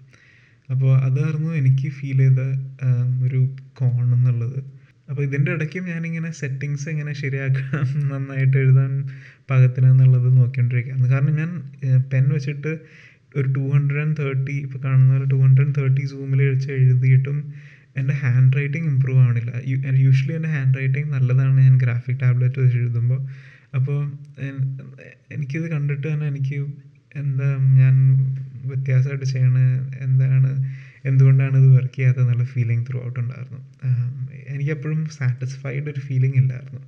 അപ്പോൾ അതായിരുന്നു എനിക്ക് ഫീൽ ചെയ്ത ഒരു കോൺ എന്നുള്ളത്. അപ്പോൾ ഇതിന്റെ ഇടയ്ക്കും ഞാനിങ്ങനെ സെറ്റിങ്സ് എങ്ങനെ ശരിയാക്കാം നന്നായിട്ട് എഴുതാൻ പാകത്തിന് എന്നുള്ളത് നോക്കിക്കൊണ്ടിരിക്കുകയാണ്. കാരണം ഞാൻ പെൻ വെച്ചിട്ട് ഒരു ടു ഹൺഡ്രഡ് ആൻഡ് തേർട്ടി ഇപ്പോൾ കാണുന്ന പോലെ ടു ഹൺഡ്രഡ് ആൻഡ് തേർട്ടി സൂമിൽ വെച്ച് എഴുതിയിട്ടും എന്റെ ഹാൻഡ് റൈറ്റിംഗ് ഇമ്പ്രൂവ് ആവണില്ല യൂഷ്വലി എന്റെ ഹാൻഡ് റൈറ്റിംഗ് നല്ലതാണ് ഞാൻ ഗ്രാഫിക് ടാബ്ലറ്റ് വെച്ച് എഴുതുമ്പോൾ. അപ്പോൾ എനിക്കിത് കണ്ടിട്ട് തന്നെ എനിക്ക് എന്താ ഞാൻ വ്യത്യാസമായിട്ട് ചെയ്യണ എന്താണ് എന്തുകൊണ്ടാണ് ഇത് വർക്ക് ചെയ്യാത്തത് എന്നുള്ള ഫീലിംഗ് ത്രൂ ഔട്ട് ഉണ്ടായിരുന്നു എനിക്കെപ്പോഴും സാറ്റിസ്ഫൈഡ് ഒരു ഫീലിംഗ് ഇല്ലായിരുന്നു.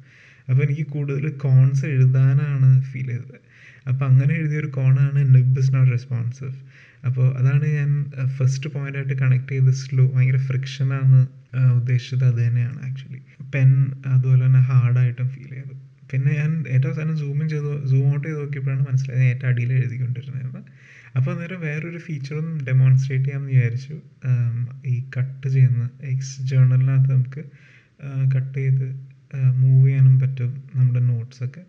അപ്പോൾ എനിക്ക് കൂടുതൽ കോൺസ് എഴുതാനാണ് ഫീൽ ചെയ്തത്. അപ്പോൾ അങ്ങനെ എഴുതിയൊരു കോണാണ് നിബ് ഇസ് നോട്ട് റെസ്പോൺസീവ് അപ്പോൾ അതാണ് ഞാൻ ഫസ്റ്റ് പോയിന്റായിട്ട് കണക്ട് ചെയ്ത് സ്ലോ ഭയങ്കര ഫ്രിക്ഷനാണ് ഉദ്ദേശിച്ചത് അത് തന്നെയാണ് ആക്ച്വലി പെൻ അതുപോലെ തന്നെ ഹാർഡായിട്ടും ഫീൽ ചെയ്തു പിന്നെ ഞാൻ അവസാനം സൂമിൻ ചെയ്ത് സൂം ഔട്ട് ചെയ്ത് നോക്കിയപ്പോഴാണ് മനസ്സിലായത് ഏറ്റവും അടിയിൽ എഴുതിക്കൊണ്ടിരുന്നത് അപ്പോൾ അന്നേരം വേറൊരു ഫീച്ചറും ഡെമോൺസ്ട്രേറ്റ് ചെയ്യാമെന്ന് വിചാരിച്ചു. ഈ കട്ട് ചെയ്യുന്ന എക്സ് ജേണലിനകത്ത് നമുക്ക് കട്ട് ചെയ്ത് മൂവ് ചെയ്യാനും പറ്റും നമ്മുടെ നോട്ട്സൊക്കെ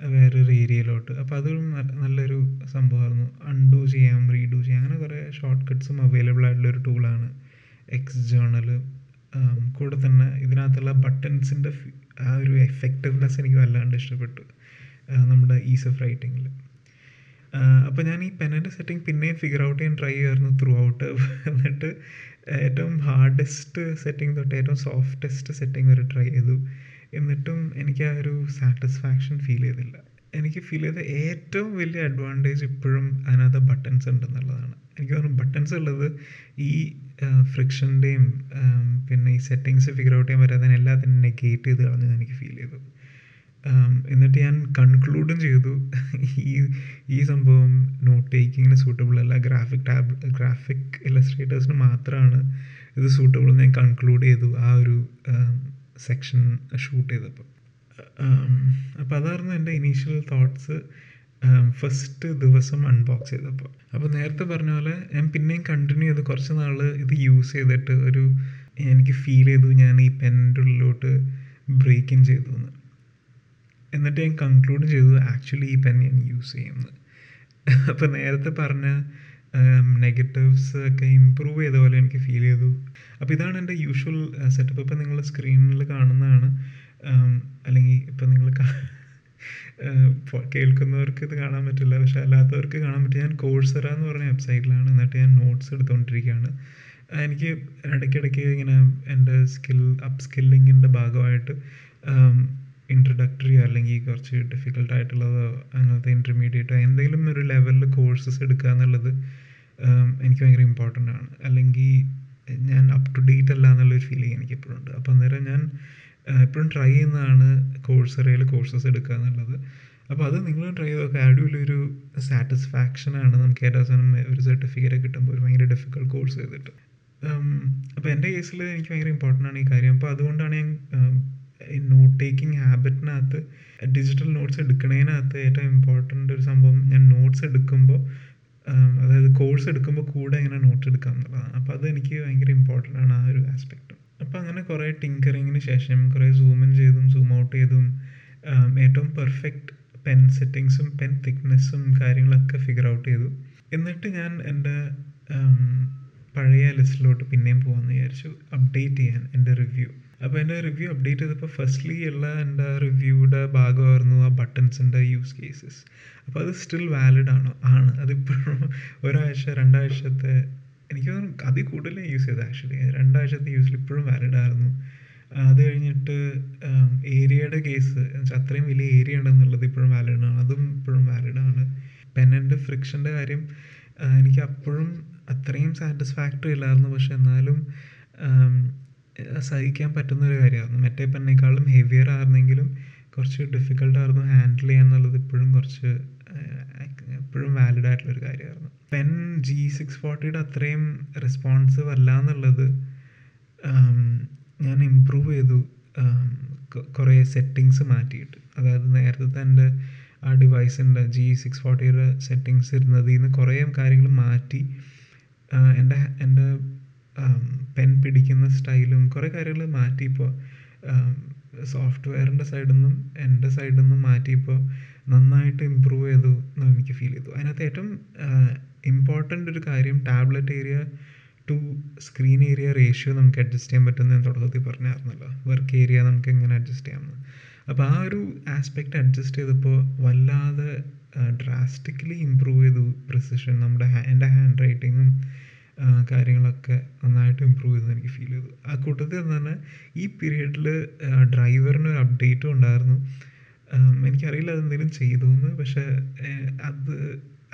വേറൊരു ഏരിയയിലോട്ട് അപ്പോൾ അതൊരു നല്ലൊരു സംഭവമായിരുന്നു. അൺഡൂ ചെയ്യാം റീഡൂ ചെയ്യാം അങ്ങനെ കുറേ ഷോർട്ട് കട്ട്സും അവൈലബിൾ ആയിട്ടുള്ളൊരു ടൂളാണ് എക്സ് ജേണൽ കൂടെ തന്നെ ഇതിനകത്തുള്ള ബട്ടൺസിന്റെ ആ ഒരു എഫക്റ്റീവ്നെസ് എനിക്ക് വല്ലാണ്ട് ഇഷ്ടപ്പെട്ടു. നമ്മുടെ ഈസ് ഓഫ് റൈറ്റിങ്ങിൽ അപ്പോൾ ഞാൻ ഈ പെന്നിന്റെ സെറ്റിംഗ് പിന്നെയും ഫിഗർ ഔട്ട് ചെയ്യാൻ ട്രൈ ചെയ്യുമായിരുന്നു ത്രൂ ഔട്ട് എന്നിട്ട് ഏറ്റവും ഹാർഡസ്റ്റ് സെറ്റിംഗ് തൊട്ട് ഏറ്റവും സോഫ്റ്റസ്റ്റ് സെറ്റിംഗ് വരെ ട്രൈ ചെയ്തു. എന്നിട്ടും എനിക്ക് ആ ഒരു സാറ്റിസ്ഫാക്ഷൻ ഫീൽ ചെയ്തില്ല. എനിക്ക് ഫീൽ ചെയ്ത ഏറ്റവും വലിയ അഡ്വാന്റേജ് ഇപ്പോഴും അതിനകത്ത് ബട്ടൺസ് ഉണ്ടെന്നുള്ളതാണ്. എനിക്ക് തോന്നുന്നു ബട്ടൺസ് ഉള്ളത് ഈ ഫ്രിക്ഷന്റെയും പിന്നെ ഈ സെറ്റിങ്സ് ഫിഗർ ഔട്ട് ചെയ്യാൻ പറ്റാതെ എല്ലാത്തിനും നെഗേറ്റ് ചെയ്ത് കളഞ്ഞത് എനിക്ക് ഫീൽ ചെയ്തു. എന്നിട്ട് ഞാൻ കൺക്ലൂഡും ചെയ്തു. ഈ ഈ സംഭവം നോട്ട് ടേക്കിങ്ങിന് സൂട്ടബിൾ അല്ല. ഗ്രാഫിക് ടാബ് ഗ്രാഫിക് ഇലസ്ട്രേറ്റേഴ്സിന് മാത്രമാണ് ഇത് സൂട്ടബിൾ എന്ന് ഞാൻ കൺക്ലൂഡ് ചെയ്തു ആ ഒരു സെക്ഷൻ ഷൂട്ട് ചെയ്തപ്പോൾ. അപ്പോൾ അതായിരുന്നു എന്റെ ഇനീഷ്യൽ തോട്ട്സ് ഫസ്റ്റ് ദിവസം അൺബോക്സ് ചെയ്തപ്പോൾ. അപ്പോൾ നേരത്തെ പറഞ്ഞ പോലെ ഞാൻ പിന്നെയും കണ്ടിന്യൂ ചെയ്ത്. കുറച്ച് നാൾ ഇത് യൂസ് ചെയ്തിട്ട് ഒരു എനിക്ക് ഫീൽ ചെയ്തു. ഞാൻ ഈ പെന്റെ ഉള്ളിലോട്ട് ബ്രേക്ക് ഇൻ ചെയ്തു എന്ന്. എന്നിട്ട് ഞാൻ കൺക്ലൂഡ് ചെയ്തത് ആക്ച്വലി ഈ ഞാൻ യൂസ് ചെയ്യുന്നത് അപ്പോൾ നേരത്തെ പറഞ്ഞ നെഗറ്റീവ്സ് ഒക്കെ ഇമ്പ്രൂവ് ചെയ്ത പോലെ എനിക്ക് ഫീൽ ചെയ്തു. അപ്പോൾ ഇതാണ് എന്റെ യൂഷ്വൽ സെറ്റപ്പ് ഇപ്പം നിങ്ങൾ സ്ക്രീനിൽ കാണുന്നതാണ്. അല്ലെങ്കിൽ ഇപ്പം നിങ്ങൾ കേൾക്കുന്നവർക്ക് ഇത് കാണാൻ പറ്റില്ല. പക്ഷെ അല്ലാത്തവർക്ക് കാണാൻ പറ്റും ഞാൻ കോഴ്സറ എന്ന് പറഞ്ഞ വെബ്സൈറ്റിലാണ് എന്നിട്ട് ഞാൻ നോട്ട്സ് എടുത്തുകൊണ്ടിരിക്കുകയാണ് എനിക്ക് ഇടയ്ക്കിടയ്ക്ക് ഇങ്ങനെ എന്റെ സ്കിൽ അപ്പ് ഭാഗമായിട്ട് ഇൻട്രഡക്ടറി അല്ലെങ്കിൽ കുറച്ച് ഡിഫിക്കൽട്ട് ആയിട്ടുള്ളതോ അങ്ങനത്തെ ഇന്റർമീഡിയറ്റോ എന്തെങ്കിലും ഒരു ലെവലിൽ കോഴ്സസ് എടുക്കുക എന്നുള്ളത് എനിക്ക് ഭയങ്കര ഇമ്പോർട്ടന്റ് ആണ്. അല്ലെങ്കിൽ ഞാൻ അപ് ടു ഡേറ്റ് അല്ല എന്നുള്ളൊരു ഫീലിംഗ് എനിക്ക് എപ്പോഴും ഉണ്ട്. അപ്പോൾ അന്നേരം ഞാൻ എപ്പോഴും ട്രൈ ചെയ്യുന്നതാണ് കോഴ്സറയിൽ കോഴ്സസ് എടുക്കുക എന്നുള്ളത്. അപ്പോൾ അത് നിങ്ങൾ ട്രൈ ചെയ്ത് നോക്കുക അടിപൊളിയൊരു സാറ്റിസ്ഫാക്ഷനാണ് നമുക്ക് ഏറ്റവും അവസാനം ഒരു സർട്ടിഫിക്കറ്റ് കിട്ടുമ്പോൾ ഒരു ഭയങ്കര ഡിഫിക്കൽട്ട് കോഴ്സ് ചെയ്തിട്ട്. അപ്പോൾ എന്റെ കേസിൽ എനിക്ക് ഭയങ്കര ഇമ്പോർട്ടന്റ് ആണ് ഈ കാര്യം. അപ്പോൾ അതുകൊണ്ടാണ് ഞാൻ നോട്ട് ടേക്കിംഗ് ഹാബിറ്റിനകത്ത് ഡിജിറ്റൽ നോട്ട്സ് എടുക്കുന്നതിനകത്ത് ഏറ്റവും ഇമ്പോർട്ടന്റ് ഒരു സംഭവം ഞാൻ നോട്ട്സ് എടുക്കുമ്പോൾ അതായത് കോഴ്സ് എടുക്കുമ്പോൾ കൂടെ ഇങ്ങനെ നോട്ട്സ് എടുക്കാം എന്നുള്ളതാണ്. അപ്പോൾ അത് എനിക്ക് ഭയങ്കര ഇമ്പോർട്ടന്റ് ആണ് ആ ഒരു ആസ്പെക്റ്റ് അപ്പോൾ അങ്ങനെ കുറേ ടിങ്കറിങ്ങിന് ശേഷം കുറേ സൂം ഇൻ ചെയ്തും സൂം ഔട്ട് ചെയ്തും ഏറ്റവും പെർഫെക്റ്റ് പെൻ സെറ്റിങ്സും പെൻ തിക്നെസ്സും കാര്യങ്ങളൊക്കെ ഫിഗർ ഔട്ട് ചെയ്തു. എന്നിട്ട് ഞാൻ എന്റെ പഴയ ലിസ്റ്റിലോട്ട് പിന്നെയും പോകാമെന്ന് വിചാരിച്ചു അപ്ഡേറ്റ് ചെയ്യാൻ എന്റെ റിവ്യൂ അപ്പോൾ എന്റെ റിവ്യൂ അപ്ഡേറ്റ് ചെയ്തപ്പോൾ ഫസ്റ്റ്ലി ഉള്ള എന്റെ റിവ്യൂയുടെ ഭാഗമായിരുന്നു ആ ബട്ടൺസിന്റെ യൂസ് കേസസ് അപ്പോൾ അത് സ്റ്റിൽ വാലിഡ് ആണോ ആണ്. അതിപ്പോഴും ഒരാഴ്ച രണ്ടാഴ്ചത്തെ എനിക്ക് തോന്നുന്നു അതിൽ കൂടുതൽ യൂസ് ചെയ്തത് ആക്ച്വലി രണ്ടാഴ്ചത്തെ യൂസിൽ ഇപ്പോഴും വാലിഡ് ആയിരുന്നു. അത് കഴിഞ്ഞിട്ട് ഏരിയയുടെ കേസ് അത്രയും വലിയ ഏരിയ ഉണ്ടെന്നുള്ളത് ഇപ്പോഴും വാലിഡ് ആണ്. അതും ഇപ്പോഴും വാലിഡ് ആണ്. പെന്നന്റെ ഫ്രിക്ഷന്റെ കാര്യം എനിക്ക് അപ്പോഴും അത്രയും സാറ്റിസ്ഫാക്ടറി ഇല്ലായിരുന്നു പക്ഷെ എന്നാലും സഹിക്കാൻ പറ്റുന്ന ഒരു കാര്യമായിരുന്നു. മറ്റേ പെണ്ണിനേക്കാളും ഹെവിയർ ആയിരുന്നെങ്കിലും കുറച്ച് ഡിഫിക്കൽട്ട് ആയിരുന്നു ഹാൻഡിൽ ചെയ്യാൻ എന്നുള്ളത് ഇപ്പോഴും കുറച്ച് എപ്പോഴും വാലിഡ് ആയിട്ടുള്ള ഒരു കാര്യമായിരുന്നു. പെൻ ജി സിക്സ് ഫോർട്ടിയുടെ അത്രയും റെസ്പോൺസീവ് അല്ല എന്നുള്ളത് ഞാൻ ഇമ്പ്രൂവ് ചെയ്തു കുറേ സെറ്റിങ്സ് മാറ്റിയിട്ട്. അതായത് നേരത്തെ എന്റെ ആ ഡിവൈസിന്റെ ജി സിക്സ് ഫോർട്ടിയുടെ സെറ്റിങ്സ് ഇരുന്നതിൽ നിന്ന് കുറേ കാര്യങ്ങൾ മാറ്റി എന്റെ എന്റെ പെൻ പിടിക്കുന്ന സ്റ്റൈലും കുറേ കാര്യങ്ങൾ മാറ്റിയപ്പോൾ സോഫ്റ്റ്വെയറിന്റെ സൈഡിൽ നിന്നും എന്റെ സൈഡിൽ നിന്നും മാറ്റിയപ്പോൾ നന്നായിട്ട് ഇമ്പ്രൂവ് ചെയ്തു എന്ന് എനിക്ക് ഫീൽ ചെയ്തു. അതിനകത്ത് ഏറ്റവും ഇമ്പോർട്ടന്റ് ഒരു കാര്യം tablet area to screen area ratio നമുക്ക് അഡ്ജസ്റ്റ് ചെയ്യാൻ പറ്റുന്ന ഞാൻ തുടക്കത്തിൽ പറഞ്ഞായിരുന്നല്ലോ. വർക്ക് ഏരിയ നമുക്ക് എങ്ങനെ അഡ്ജസ്റ്റ് ചെയ്യാമെന്ന്. അപ്പോൾ ആ ഒരു ആസ്പെക്റ്റ് അഡ്ജസ്റ്റ് ചെയ്തപ്പോൾ വല്ലാതെ ഡ്രാസ്റ്റിക്കലി ഇമ്പ്രൂവ് ചെയ്തു പ്രിസിഷൻ നമ്മുടെ എന്റെ ഹാൻഡ് റൈറ്റിങ്ങും കാര്യങ്ങളൊക്കെ നന്നായിട്ട് ഇമ്പ്രൂവ് ചെയ്തു എനിക്ക് ഫീൽ ചെയ്തു. ആ കൂട്ടത്തിൽ തന്നെ ഈ പീരീഡിൽ ഡ്രൈവറിന് ഒരു അപ്ഡേറ്റും ഉണ്ടായിരുന്നു. എനിക്കറിയില്ല അതെന്തെങ്കിലും ചെയ്തു എന്ന് പക്ഷേ അത്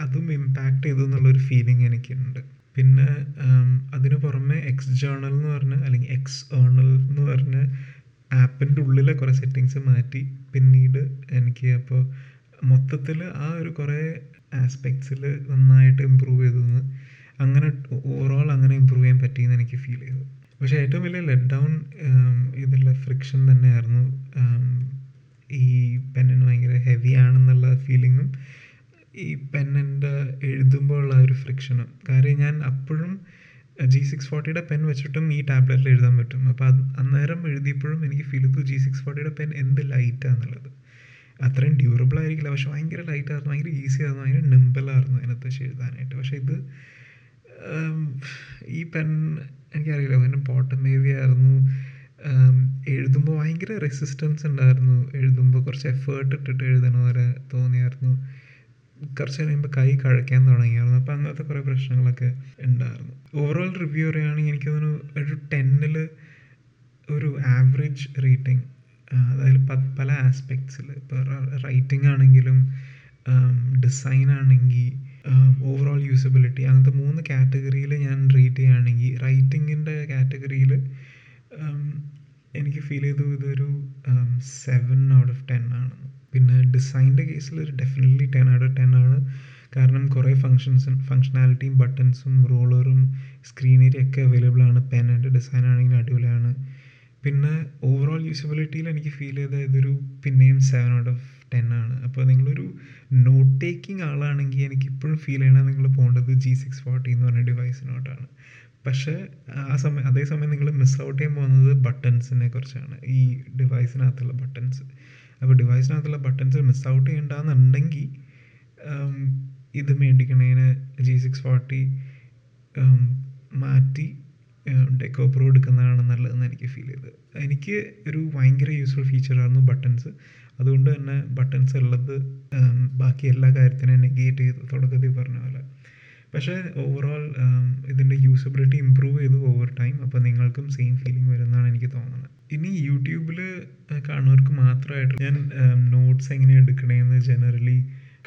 അതും ഇമ്പാക്റ്റ് ചെയ്തു എന്നുള്ളൊരു ഫീലിംഗ് എനിക്കുണ്ട്. പിന്നെ അതിന് പുറമെ എക്സ് ജേണൽ എന്ന് പറഞ്ഞ അല്ലെങ്കിൽ എക്സ് ഏണൽ എന്ന് പറഞ്ഞ ആപ്പിന്റെ ഉള്ളിലെ കുറേ സെറ്റിങ്സ് മാറ്റി. പിന്നീട് എനിക്ക് അപ്പോൾ മൊത്തത്തിൽ ആ ഒരു കുറേ ആസ്പെക്ട്സിൽ നന്നായിട്ട് ഇമ്പ്രൂവ് ചെയ്തു എന്ന് അങ്ങനെ ഓവറോൾ അങ്ങനെ ഇമ്പ്രൂവ് ചെയ്യാൻ പറ്റിയെന്ന് എനിക്ക് ഫീൽ ചെയ്തു. പക്ഷേ ഏറ്റവും വലിയ ലെറ്റ് ഡൗൺ ഇതിലെ ഫ്രിക്ഷൻ തന്നെയായിരുന്നു ഈ പെന്നിന് ഭയങ്കര ഹെവി ആണെന്നുള്ള ഫീലിങ്ങും ഈ പെന്നിന്റെ എഴുതുമ്പോൾ ഉള്ള ഒരു ഫ്രിക്ഷനും കാര്യം ഞാൻ അപ്പോഴും ജി സിക്സ് ഫോർട്ടിയുടെ പെൻ വെച്ചിട്ടും ഈ ടാബ്ലറ്റിൽ എഴുതാൻ പറ്റും. അപ്പോൾ അത് അന്നേരം എഴുതിയപ്പോഴും എനിക്ക് ഫീൽ ചെയ്തു ജി സിക്സ് ഫോർട്ടിയുടെ പെൻ എന്ത് ലൈറ്റാന്നുള്ളത് അത്രയും ഡ്യൂറബിൾ ആയിരിക്കില്ല. പക്ഷെ ഭയങ്കര ലൈറ്റായിരുന്നു ഭയങ്കര ഈസി ആയിരുന്നു ഭയങ്കര നിമ്പിളായിരുന്നു അതിനകത്ത് എഴുതാനായിട്ട്. പക്ഷേ ഇത് ഈ പെൻ എനിക്കറിയില്ല പെൻ ബോട്ടം ഹെവി ആയിരുന്നു. എഴുതുമ്പോൾ ഭയങ്കര റെസിസ്റ്റൻസ് ഉണ്ടായിരുന്നു. എഴുതുമ്പോൾ കുറച്ച് എഫേർട്ട് ഇട്ടിട്ട് എഴുതണ പോലെ തോന്നിയായിരുന്നു. കുറച്ച് കഴിയുമ്പോൾ കൈ കഴയ്ക്കാൻ തുടങ്ങിയായിരുന്നു. അപ്പോൾ അങ്ങനത്തെ കുറേ പ്രശ്നങ്ങളൊക്കെ ഉണ്ടായിരുന്നു. ഓവറോൾ റിവ്യൂ പറയുകയാണെങ്കിൽ എനിക്ക് തോന്നുന്നു ഒരു ടെന്നിൽ ഒരു ആവറേജ് റേറ്റിംഗ് അതായത് പല ആസ്പെക്ട്സിൽ ഇപ്പോൾ റൈറ്റിംഗ് ആണെങ്കിലും ഡിസൈൻ ആണെങ്കിൽ ഓവറോൾ യൂസബിലിറ്റി അങ്ങനത്തെ മൂന്ന് കാറ്റഗറിയിൽ ഞാൻ റേറ്റ് ചെയ്യുകയാണെങ്കിൽ റൈറ്റിങ്ങിന്റെ കാറ്റഗറിയിൽ എനിക്ക് ഫീൽ ചെയ്തു ഇതൊരു സെവൻ ഔട്ട് ഓഫ് ടെൻ ആണ്. പിന്നെ ഡിസൈന്റെ കേസിൽ ഒരു definitely ten out of ten ആണ്. കാരണം കുറേ ഫങ്ഷൻസ് ഫങ്ഷനാലിറ്റിയും ബട്ടൺസും റോളറും സ്ക്രീൻ ഒക്കെ അവൈലബിൾ ആണ്. പെന്നിന്റെ ഡിസൈൻ ആണെങ്കിൽ അടിപൊളിയാണ്. പിന്നെ ഓവറോൾ യൂസബിലിറ്റിയിൽ എനിക്ക് ഫീൽ ചെയ്ത ഇതൊരു പിന്നെയും സെവൻ ഔട്ട് ഓഫ് ടെൻ ആണ്. അപ്പോൾ നിങ്ങളൊരു നോട്ട് ടേക്കിംഗ് ആളാണെങ്കിൽ എനിക്ക് ഇപ്പോഴും ഫീൽ ചെയ്യണത് നിങ്ങൾ പോകേണ്ടത് ജി സിക്സ് ഫോർട്ടി എന്ന് പറഞ്ഞ ഡിവൈസിനോട്ടാണ് പക്ഷേ ആ സമയം അതേസമയം നിങ്ങൾ മിസ് ഔട്ട് ചെയ്യാൻ പോകുന്നത് ബട്ടൺസിനെ കുറിച്ചാണ്. ഈ ഡിവൈസിനകത്തുള്ള ബട്ടൺസ് അപ്പോൾ ഡിവൈസിനകത്തുള്ള ബട്ടൺസ് മിസ് ഔട്ട് ചെയ്യണ്ടെന്നുണ്ടെങ്കിൽ ഇത് മേടിക്കണേന് ജി സിക്സ് ഫോർട്ടി മാറ്റി ഡെക്കോ പ്രോ എടുക്കുന്നതാണ് നല്ലതെന്ന് എനിക്ക് ഫീൽ ചെയ്തത്. എനിക്ക് ഒരു ഭയങ്കര യൂസ്ഫുൾ ഫീച്ചറായിരുന്നു ബട്ടൺസ് അതുകൊണ്ട് തന്നെ ബട്ടൺസ് ഉള്ളത് ബാക്കി എല്ലാ കാര്യത്തിനും നെഗേറ്റ് ചെയ്തു തുടക്കത്തിൽ പറഞ്ഞ പോലെ. പക്ഷേ ഓവറോൾ ഇതിന്റെ യൂസബിലിറ്റി ഇമ്പ്രൂവ് ചെയ്തു ഓവർ ടൈം അപ്പോൾ നിങ്ങൾക്കും സെയിം ഫീലിംഗ് വരുമെന്നാണ് എനിക്ക് തോന്നുന്നത്. ഇനി യൂട്യൂബിൽ കാണുന്നവർക്ക് മാത്രമായിട്ട് ഞാൻ നോട്ട്സ് എങ്ങനെ എടുക്കണേന്ന് ജനറലി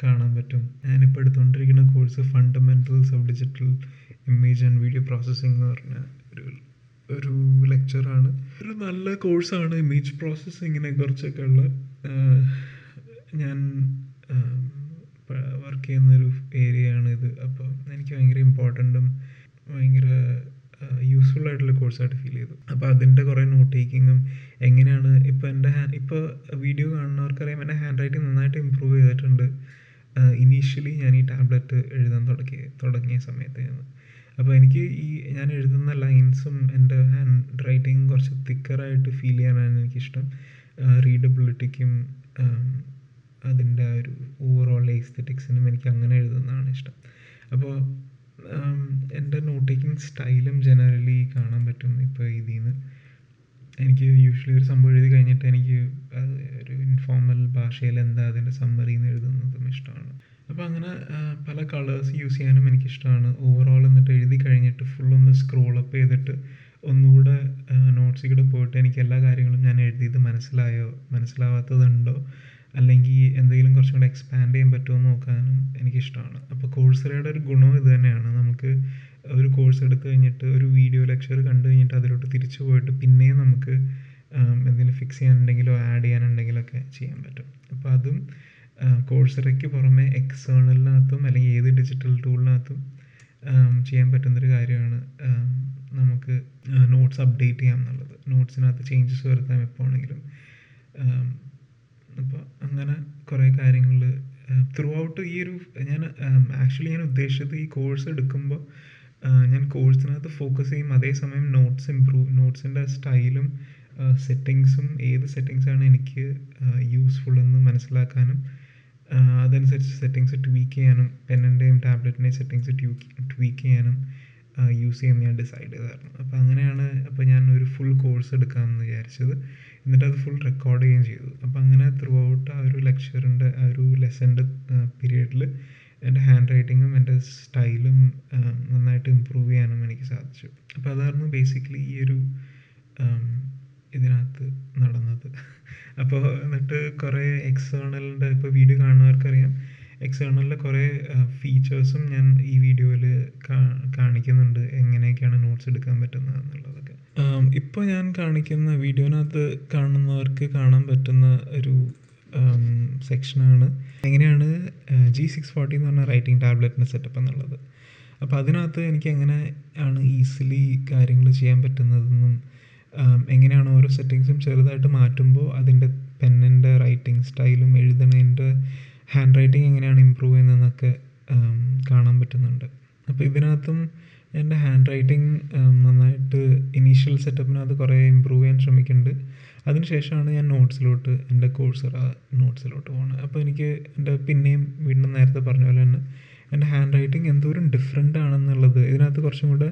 കാണാൻ പറ്റും. ഞാനിപ്പോൾ എടുത്തുകൊണ്ടിരിക്കുന്ന course fundamentals of digital image and video processing എന്ന് പറഞ്ഞ ഒരു ഒരു ലെക്ചറാണ് ഒരു നല്ല കോഴ്സാണ് ഇമേജ് പ്രോസസ്സിങ്ങിനെ കുറിച്ചൊക്കെ ഉള്ള ഞാൻ വർക്ക് ചെയ്യുന്നൊരു ഏരിയയാണ് ഇത്. അപ്പോൾ എനിക്ക് ഭയങ്കര ഇമ്പോർട്ടന്റും ഭയങ്കര യൂസ്ഫുൾ ആയിട്ടുള്ള കോഴ്സായിട്ട് ഫീൽ ചെയ്തു. അപ്പോൾ അതിന്റെ കുറേ നോട്ട് ടേക്കിങ്ങും എങ്ങനെയാണ് ഇപ്പോൾ എന്റെ ഹാൻഡ് ഇപ്പോൾ വീഡിയോ കാണുന്നവർക്കറിയാം എന്റെ ഹാൻഡ് റൈറ്റിംഗ് നന്നായിട്ട് ഇമ്പ്രൂവ് ചെയ്തിട്ടുണ്ട്. ഇനീഷ്യലി ഞാൻ ഈ ടാബ്ലറ്റ് എഴുതാൻ തുടങ്ങിയ തുടങ്ങിയ സമയത്ത്. നിന്ന് അപ്പോൾ എനിക്ക് ഈ ഞാൻ എഴുതുന്ന ലൈൻസും എന്റെ ഹാൻഡ് റൈറ്റിംഗ് കുറച്ച് തിക്കറായിട്ട് ഫീൽ ചെയ്യാനാണ് എനിക്കിഷ്ടം. റീഡബിലിറ്റിക്കും അതിന്റെ ആ ഒരു ഓവറോൾ എസ്തെറ്റിക്സിനും എനിക്ക് അങ്ങനെ എഴുതുന്നതാണ് ഇഷ്ടം. അപ്പോൾ എന്റെ നോട്ട് ടേക്കിംഗ് സ്റ്റൈലും ജനറലി കാണാൻ പറ്റും ഇപ്പോൾ ഇതിൽ നിന്ന് എനിക്ക് യൂഷ്വലി ഒരു സംഭവം എഴുതി കഴിഞ്ഞിട്ട് എനിക്ക് ഒരു ഇൻഫോർമൽ ഭാഷയിൽ എന്താ അതിന്റെ സമ്മറിന്ന് എഴുതുന്നതും ഇഷ്ടമാണ്. അപ്പോൾ അങ്ങനെ പല കളേഴ്സ് യൂസ് ചെയ്യാനും എനിക്കിഷ്ടമാണ് ഓവറോൾ എന്നിട്ട് എഴുതി കഴിഞ്ഞിട്ട് ഫുൾ ഒന്ന് സ്ക്രോൾ അപ്പ് ചെയ്തിട്ട് ഒന്നുകൂടെ നോട്ട്സിൽ കൂടെ പോയിട്ട് എനിക്ക് എല്ലാ കാര്യങ്ങളും ഞാൻ എഴുതിയത് മനസ്സിലായോ? മനസ്സിലാവാത്തതുണ്ടോ? അല്ലെങ്കിൽ എന്തെങ്കിലും കുറച്ചും കൂടെ എക്സ്പാൻഡ് ചെയ്യാൻ പറ്റുമോ നോക്കാനും എനിക്കിഷ്ടമാണ് അപ്പോൾ കോഴ്സറയുടെ ഒരു ഗുണം ഇത് തന്നെയാണ്. നമുക്ക് ഒരു കോഴ്സ് എടുത്തു കഴിഞ്ഞിട്ട് ഒരു വീഡിയോ ലെക്ചർ കണ്ടു കഴിഞ്ഞിട്ട് അതിലോട്ട് തിരിച്ചു പോയിട്ട് പിന്നെയും നമുക്ക് എന്തെങ്കിലും ഫിക്സ് ചെയ്യാനുണ്ടെങ്കിലോ ആഡ് ചെയ്യാനുണ്ടെങ്കിലോ ഒക്കെ ചെയ്യാൻ പറ്റും. അപ്പോൾ അതും കോഴ്സറയ്ക്ക് പുറമെ എക്സേണലിനകത്തും അല്ലെങ്കിൽ ഏത് ഡിജിറ്റൽ ടൂളിനകത്തും ചെയ്യാൻ പറ്റുന്നൊരു കാര്യമാണ് നമുക്ക് നോട്ട്സ് അപ്ഡേറ്റ് ചെയ്യാം എന്നുള്ളത് നോട്ട്സിനകത്ത് ചേഞ്ചസ് വരുത്താം എപ്പോൾ ആണെങ്കിലും അപ്പോൾ അങ്ങനെ കുറേ കാര്യങ്ങൾ ത്രൂ ഔട്ട് ഈ ഒരു ഞാൻ ആക്ച്വലി ഞാൻ ഉദ്ദേശിച്ചത് ഈ കോഴ്സ് എടുക്കുമ്പോൾ ഞാൻ കോഴ്സിനകത്ത് ഫോക്കസ് ചെയ്യും. അതേസമയം നോട്ട്സ് ഇമ്പ്രൂവ് നോട്ട്സിന്റെ സ്റ്റൈലും സെറ്റിങ്സും ഏത് സെറ്റിങ്സാണ് എനിക്ക് യൂസ്ഫുൾ എന്ന് മനസ്സിലാക്കാനും അതനുസരിച്ച് സെറ്റിങ്സ് ട്വീക്ക് ചെയ്യാനും പെന്നിന്റെയും ടാബ്ലറ്റിന്റെയും സെറ്റിങ്സ് ട്യൂക്ക് ട്വീക്ക് ചെയ്യാനും യൂസ് ചെയ്യാൻ ഞാൻ ഡിസൈഡ് ചെയ്തായിരുന്നു. അപ്പോൾ അങ്ങനെയാണ് അപ്പോൾ ഞാൻ ഒരു ഫുൾ കോഴ്സ് എടുക്കാമെന്ന് വിചാരിച്ചത്. എന്നിട്ട് അത് ഫുൾ റെക്കോർഡ് ചെയ്യുകയും ചെയ്തു. അപ്പോൾ അങ്ങനെ ത്രൂ ഔട്ട് ആ ഒരു ലെക്ചറിന്റെ ആ ഒരു ലെസന്റെ പീരീഡിൽ എന്റെ ഹാൻഡ് റൈറ്റിങ്ങും എന്റെ സ്റ്റൈലും നന്നായിട്ട് ഇമ്പ്രൂവ് ചെയ്യാനും എനിക്ക് സാധിച്ചു. അപ്പോൾ അതായിരുന്നു ബേസിക്കലി ഈ ഒരു ഇതിനകത്ത് നടന്നത്. അപ്പോൾ എന്നിട്ട് കുറേ എക്സ്റ്റേണലിന്റെ ഇപ്പോൾ വീഡിയോ കാണുന്നവർക്കറിയാം. എക്സ്റ്റേണലിന്റെ കുറേ ഫീച്ചേഴ്സും ഞാൻ ഈ വീഡിയോയിൽ കാണിക്കുന്നുണ്ട്. എങ്ങനെയൊക്കെയാണ് നോട്ട്സ് എടുക്കാൻ പറ്റുന്നത് എന്നുള്ളതൊക്കെ. ഇപ്പോൾ ഞാൻ കാണിക്കുന്ന വീഡിയോനകത്ത് കാണുന്നവർക്ക് കാണാൻ പറ്റുന്ന ഒരു സെക്ഷനാണ് എങ്ങനെയാണ് ജി സിക്സ് ഫോർട്ടി എന്ന് പറഞ്ഞ റൈറ്റിംഗ് ടാബ്ലറ്റിന്റെ സെറ്റപ്പ് എന്നുള്ളത്. അപ്പോൾ അതിനകത്ത് എനിക്ക് എങ്ങനെ ആണ് ഈസിലി കാര്യങ്ങൾ ചെയ്യാൻ പറ്റുന്നതെന്നും എങ്ങനെയാണ് ഓരോ സെറ്റിങ്സും ചെറുതായിട്ട് മാറ്റുമ്പോൾ അതിന്റെ പെന്നിന്റെ റൈറ്റിംഗ് സ്റ്റൈലും എഴുതണതിന്റെ ഹാൻഡ് റൈറ്റിംഗ് എങ്ങനെയാണ് ഇമ്പ്രൂവ് ചെയ്യുന്നതെന്നൊക്കെ കാണാൻ പറ്റുന്നുണ്ട്. അപ്പോൾ ഇതിനകത്തും എന്റെ ഹാൻഡ് റൈറ്റിംഗ് നന്നായിട്ട് ഇനീഷ്യൽ സെറ്റപ്പിനകത്ത് കുറേ ഇമ്പ്രൂവ് ചെയ്യാൻ ശ്രമിക്കുന്നുണ്ട്. അതിനുശേഷമാണ് ഞാൻ നോട്ട്സിലോട്ട് എന്റെ കോഴ്സറ നോട്ട്സിലോട്ട് പോകുന്നത്. അപ്പോൾ എനിക്ക് എന്റെ പിന്നെയും വീണ്ടും നേരത്തെ പറഞ്ഞ പോലെ തന്നെ എന്റെ ഹാൻഡ് റൈറ്റിംഗ് എന്തോരം ഡിഫറെന്റ് ആണെന്നുള്ളത് ഇതിനകത്ത് കുറച്ചും കൂടെ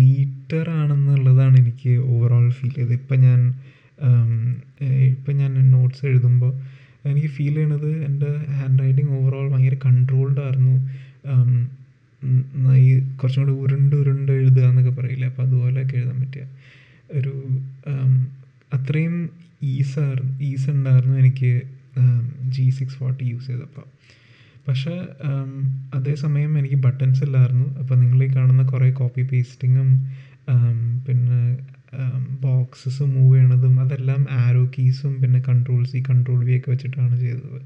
നീറ്റർ ആണെന്നുള്ളതാണ് എനിക്ക് ഓവറോൾ ഫീൽ ചെയ്തത്. ഇപ്പം ഞാൻ ഇപ്പം ഞാൻ നോട്ട്സ് എഴുതുമ്പോൾ എനിക്ക് ഫീൽ ചെയ്യണത് എന്റെ ഹാൻഡ് റൈറ്റിംഗ് ഓവറോൾ ഭയങ്കര കൺട്രോൾഡ് ആയിരുന്നു. ഈ കുറച്ചും കൂടി ഉരുണ്ട് ഉരുണ്ട് എഴുതുക എന്നൊക്കെ പറയില്ലേ? അപ്പോൾ അതുപോലെയൊക്കെ എഴുതാൻ പറ്റിയ ഒരു അത്രയും ഈസായിരുന്നു ഈസ് ഉണ്ടായിരുന്നു എനിക്ക് ജി സിക്സ് ഫോർട്ടി യൂസ് ചെയ്തപ്പോൾ പക്ഷേ അതേസമയം എനിക്ക് ബട്ടൺസ് ഇല്ലായിരുന്നു. അപ്പോൾ നിങ്ങൾ ഈ കാണുന്ന കുറേ കോപ്പി പേസ്റ്റിങ്ങും പിന്നെ ബോക്സസ് മൂവ് ചെയ്യണതും അതെല്ലാം ആരോ കീസും പിന്നെ കൺട്രോൾ സി കൺട്രോൾ വി ഒക്കെ വെച്ചിട്ടാണ് ചെയ്തത്.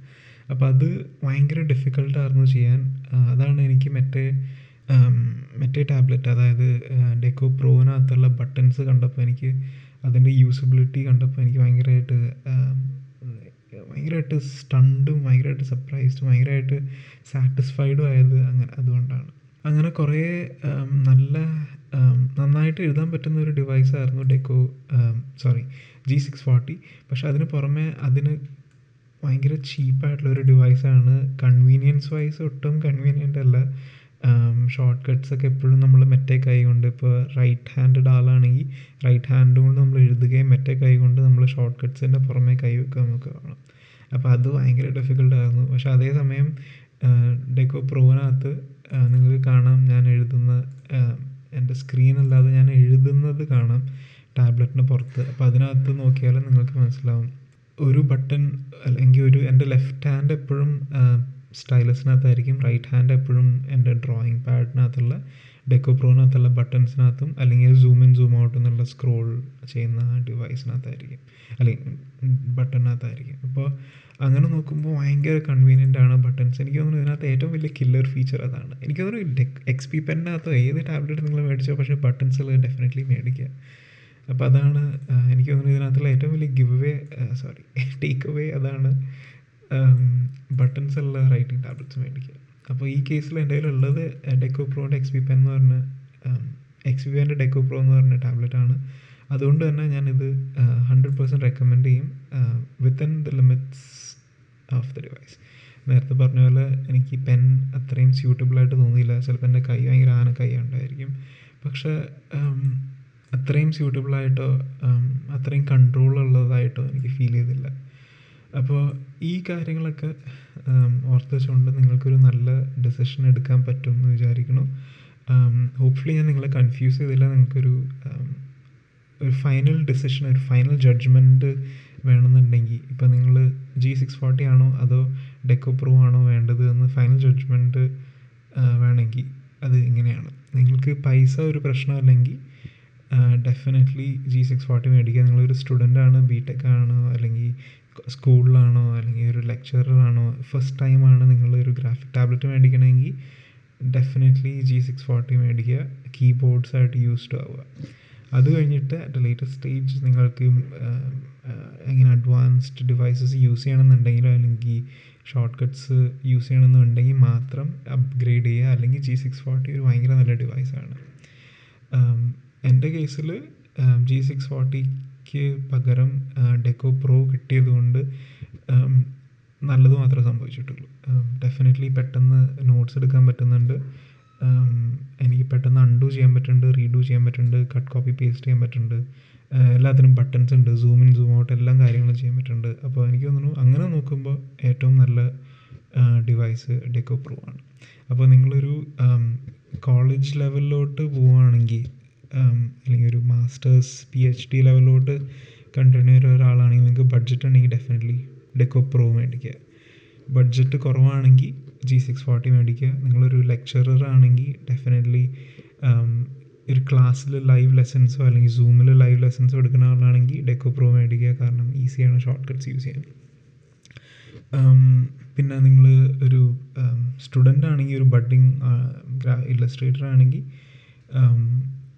അപ്പോൾ അത് ഭയങ്കര ഡിഫിക്കൽട്ടായിരുന്നു ചെയ്യാൻ. അതാണ് എനിക്ക് മറ്റേ മറ്റേ ടാബ്ലറ്റ് അതായത് ഡെക്കോ പ്രോവിനകത്തുള്ള ബട്ടൺസ് കണ്ടപ്പോൾ എനിക്ക് അതിന്റെ യൂസബിലിറ്റി കണ്ടപ്പോൾ എനിക്ക് ഭയങ്കരമായിട്ട് ഭയങ്കരമായിട്ട് സ്റ്റണ്ടും ഭയങ്കരമായിട്ട് സർപ്രൈസ്ഡും ഭയങ്കരമായിട്ട് സാറ്റിസ്ഫൈഡും ആയത് അങ്ങനെ അതുകൊണ്ടാണ്. അങ്ങനെ കുറേ നല്ല നന്നായിട്ട് എഴുതാൻ പറ്റുന്ന ഒരു ഡിവൈസായിരുന്നു Deco sorry G six forty പക്ഷെ അതിന് പുറമെ അതിന് ഭയങ്കര ചീപ്പായിട്ടുള്ളൊരു ഡിവൈസാണ് കൺവീനിയൻസ് വൈസ് ഒട്ടും കൺവീനിയന്റ് അല്ല. ഷോർട്ട് കട്ട്സ് ഒക്കെ എപ്പോഴും നമ്മൾ മറ്റേ കൈ കൊണ്ട് ഇപ്പോൾ റൈറ്റ് ഹാൻഡഡ് ആളാണെങ്കിൽ റൈറ്റ് ഹാൻഡ് കൊണ്ട് നമ്മൾ എഴുതുകയും മറ്റേ കൈ കൊണ്ട് നമ്മൾ ഷോർട്ട് കട്ട്സിന്റെ പുറമേ കൈ വെക്കുക നമുക്ക് കാണാം അപ്പോൾ അത് ഭയങ്കര ഡിഫിക്കൽട്ടായിരുന്നു പക്ഷെ അതേസമയം ഡെക്കോ പ്രോവിനകത്ത് നിങ്ങൾക്ക് കാണാം ഞാൻ എഴുതുന്ന എന്റെ സ്ക്രീൻ അല്ലാതെ ഞാൻ എഴുതുന്നത് കാണാം ടാബ്ലറ്റിന് പുറത്ത്. അപ്പോൾ അതിനകത്ത് നോക്കിയാൽ നിങ്ങൾക്ക് മനസ്സിലാവും. ഒരു ബട്ടൺ അല്ലെങ്കിൽ ഒരു എന്റെ ലെഫ്റ്റ് ഹാൻഡ് എപ്പോഴും സ്റ്റൈലസിനകത്തായിരിക്കും റൈറ്റ് ഹാൻഡ് എപ്പോഴും എന്റെ ഡ്രോയിങ് പാഡിനകത്തുള്ള ഡെക്കോ പ്രോനകത്തുള്ള ബട്ടൺസിനകത്തും അല്ലെങ്കിൽ സൂം ഇൻ സൂം ഔട്ട് എന്നുള്ള സ്ക്രോൾ ചെയ്യുന്ന ഡിവൈസിനകത്തായിരിക്കും അല്ലെങ്കിൽ ബട്ടണിനകത്തായിരിക്കും അപ്പോൾ അങ്ങനെ നോക്കുമ്പോൾ ഭയങ്കര കൺവീനിയന്റ് ആണ് ബട്ടൺസ് എനിക്ക് തോന്നുന്നു ഇതിനകത്ത് ഏറ്റവും വലിയ കില്ലർ ഫീച്ചർ അതാണ്. എനിക്ക് തോന്നുന്നു എക്സ് പി പെന്നകത്തോ ഏത് ടാബ്ലറ്റ് നിങ്ങൾ മേടിച്ചോ പക്ഷേ ബട്ടൺസിൽ ഡെഫിനറ്റ്ലി മേടിക്കുക. അപ്പോൾ അതാണ് എനിക്ക് തോന്നുന്നു ഇതിനകത്തുള്ള ഏറ്റവും വലിയ give away sorry take away അതാണ് ബട്ടൺസ് ഉള്ള റൈറ്റിംഗ് ടാബ്ലറ്റ്സ് മേടിക്കുക. അപ്പോൾ ഈ കേസിൽ എന്റെ കയ്യിലുള്ളത് ഡെക്കോ പ്രോന്റെ എക്സ് പി പെൻ എന്ന് പറഞ്ഞ എക്സ് പി പെന്റെ ഡെക്കോ പ്രോ എന്ന് പറഞ്ഞ ടാബ്ലറ്റ് ആണ്. അതുകൊണ്ട് തന്നെ ഞാനിത് ഹൺഡ്രഡ് പെർസെന്റ് റെക്കമെൻഡ് ചെയ്യും within the limits of the device നേരത്തെ പറഞ്ഞ പോലെ എനിക്ക് പെൻ അത്രയും സ്യൂട്ടബിളായിട്ട് തോന്നിയില്ല. ചിലപ്പോൾ എന്റെ കൈ ഭയങ്കര ആന കൈ ഉണ്ടായിരിക്കും. പക്ഷേ അത്രയും സ്യൂട്ടബിളായിട്ടോ അത്രയും കൺട്രോൾ ഉള്ളതായിട്ടോ എനിക്ക് ഫീൽ ചെയ്തില്ല. അപ്പോൾ ഈ കാര്യങ്ങളൊക്കെ ഓർത്ത് വെച്ചുകൊണ്ട് നിങ്ങൾക്കൊരു നല്ല ഡെസിഷൻ എടുക്കാൻ പറ്റും എന്ന് വിചാരിക്കണം ഹോപ്പ്ഫുള്ളി ഞാൻ നിങ്ങളെ കൺഫ്യൂസ് ചെയ്തില്ല. നിങ്ങൾക്കൊരു ഒരു ഫൈനൽ ഡെസിഷൻ ഒരു ഫൈനൽ ജഡ്ജ്മെന്റ് വേണമെന്നുണ്ടെങ്കിൽ. ഇപ്പം നിങ്ങൾ ജി സിക്സ് ഫോർട്ടി ആണോ അതോ ഡെക്കോ പ്രോ ആണോ വേണ്ടത് എന്ന് ഫൈനൽ ജഡ്ജ്മെന്റ് വേണമെങ്കിൽ അത് ഇങ്ങനെയാണ്. നിങ്ങൾക്ക് പൈസ ഒരു പ്രശ്നമല്ലെങ്കിൽ ഡെഫിനറ്റ്ലി ജി സിക്സ് ഫോർട്ടി മേടിക്കുക നിങ്ങളൊരു സ്റ്റുഡന്റ് ആണ് ബി ടെക് ആണ് അല്ലെങ്കിൽ സ്കൂളിലാണോ അല്ലെങ്കിൽ ഒരു ലെക്ചററാണോ ഫസ്റ്റ് ടൈമാണ് നിങ്ങൾ ഒരു ഗ്രാഫിക് ടാബ്ലറ്റ് മേടിക്കണമെങ്കിൽ ഡെഫിനറ്റ്ലി ജി സിക്സ് ഫോർട്ടി മേടിക്കുക. കീബോർഡ്സ് ആയിട്ട് യൂസ്ഡ് ആവുക. അത് കഴിഞ്ഞിട്ട് അറ്റ് ലേറ്റസ്റ്റ് സ്റ്റേജ് നിങ്ങൾക്ക് എങ്ങനെ അഡ്വാൻസ്ഡ് ഡിവൈസസ് യൂസ് ചെയ്യണമെന്നുണ്ടെങ്കിലോ അല്ലെങ്കിൽ ഷോർട്ട് കട്ട്സ് യൂസ് ചെയ്യണമെന്നുണ്ടെങ്കിൽ മാത്രം അപ്ഗ്രേഡ് ചെയ്യുക. അല്ലെങ്കിൽ ജി സിക്സ് ഫോർട്ടി ഒരു ഭയങ്കര നല്ല ഡിവൈസാണ് എന്റെ കേസിൽ ജി സിക്സ് ഫോർട്ടിക്ക് പകരം ഡെക്കോ പ്രോ കിട്ടിയത് കൊണ്ട് നല്ലത് മാത്രമേ സംഭവിച്ചിട്ടുള്ളൂ. ഡെഫിനറ്റ്ലി പെട്ടെന്ന് നോട്ട്സ് എടുക്കാൻ പറ്റുന്നുണ്ട്. എനിക്ക് പെട്ടെന്ന് അൺഡു ചെയ്യാൻ പറ്റുന്നുണ്ട് റീഡു ചെയ്യാൻ പറ്റുന്നുണ്ട് കട്ട് കോപ്പി പേസ്റ്റ് ചെയ്യാൻ പറ്റുന്നുണ്ട്. എല്ലാത്തിനും ബട്ടൺസ് ഉണ്ട് സൂം ഇൻ സൂം ഔട്ട് എല്ലാ കാര്യങ്ങളും ചെയ്യാൻ പറ്റുന്നുണ്ട്. അപ്പോൾ എനിക്ക് തോന്നുന്നു അങ്ങനെ നോക്കുമ്പോൾ ഏറ്റവും നല്ല ഡിവൈസ് ഡെക്കോ പ്രോ ആണ്. അപ്പോൾ നിങ്ങളൊരു കോളേജ് ലെവലിലോട്ട് പോവുകയാണെങ്കിൽ അല്ലെങ്കിൽ ഒരു മാസ്റ്റേഴ്സ് പി എച്ച് ഡി ലെവലിലോട്ട് കണ്ടിന്യൂ ചെയ്യുന്ന ഒരാളാണെങ്കിൽ നിങ്ങൾക്ക് ബഡ്ജറ്റ് ഉണ്ടെങ്കിൽ ഡെഫിനറ്റ്ലി ഡെക്കോ പ്രോ മേടിക്കുക. ബഡ്ജറ്റ് കുറവാണെങ്കിൽ ജി സിക്സ് ഫോർട്ടി മേടിക്കുക. നിങ്ങളൊരു ലെക്ചറർ ആണെങ്കിൽ ഡെഫിനറ്റ്ലി ഒരു ക്ലാസ്സിൽ ലൈവ് ലെസൺസോ അല്ലെങ്കിൽ സൂമിൽ ലൈവ് ലെസൺസോ എടുക്കുന്ന ആളാണെങ്കിൽ ഡെക്കോ പ്രോ മേടിക്കുക. കാരണം ഈസിയാണ് ഷോർട്ട് കട്ട്സ് യൂസ് ചെയ്യാൻ പിന്നെ നിങ്ങൾ ഒരു സ്റ്റുഡന്റ് ആണെങ്കിൽ ഒരു ബഡ്ഡിങ് ഇല്ലസ്ട്രേറ്റർ ആണെങ്കിൽ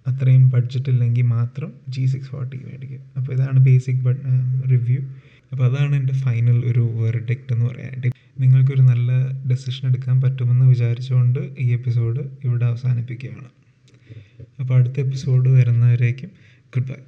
അത്രയും ബഡ്ജറ്റ് ഇല്ലെങ്കിൽ മാത്രം ജി സിക്സ് ഫോർട്ടി മേടിക്കുക. അപ്പോൾ ഇതാണ് ബേസിക് റിവ്യൂ അപ്പോൾ അതാണ് എന്റെ ഫൈനൽ ഒരു വെർഡിക്റ്റ് എന്ന് പറയാനായിട്ട് നിങ്ങൾക്കൊരു നല്ല ഡെസിഷൻ എടുക്കാൻ പറ്റുമെന്ന് വിചാരിച്ചുകൊണ്ട് ഈ എപ്പിസോഡ് ഇവിടെ അവസാനിപ്പിക്കുകയാണ്. അപ്പോൾ അടുത്ത എപ്പിസോഡ് വരുന്നവരേക്കും ഗുഡ് ബൈ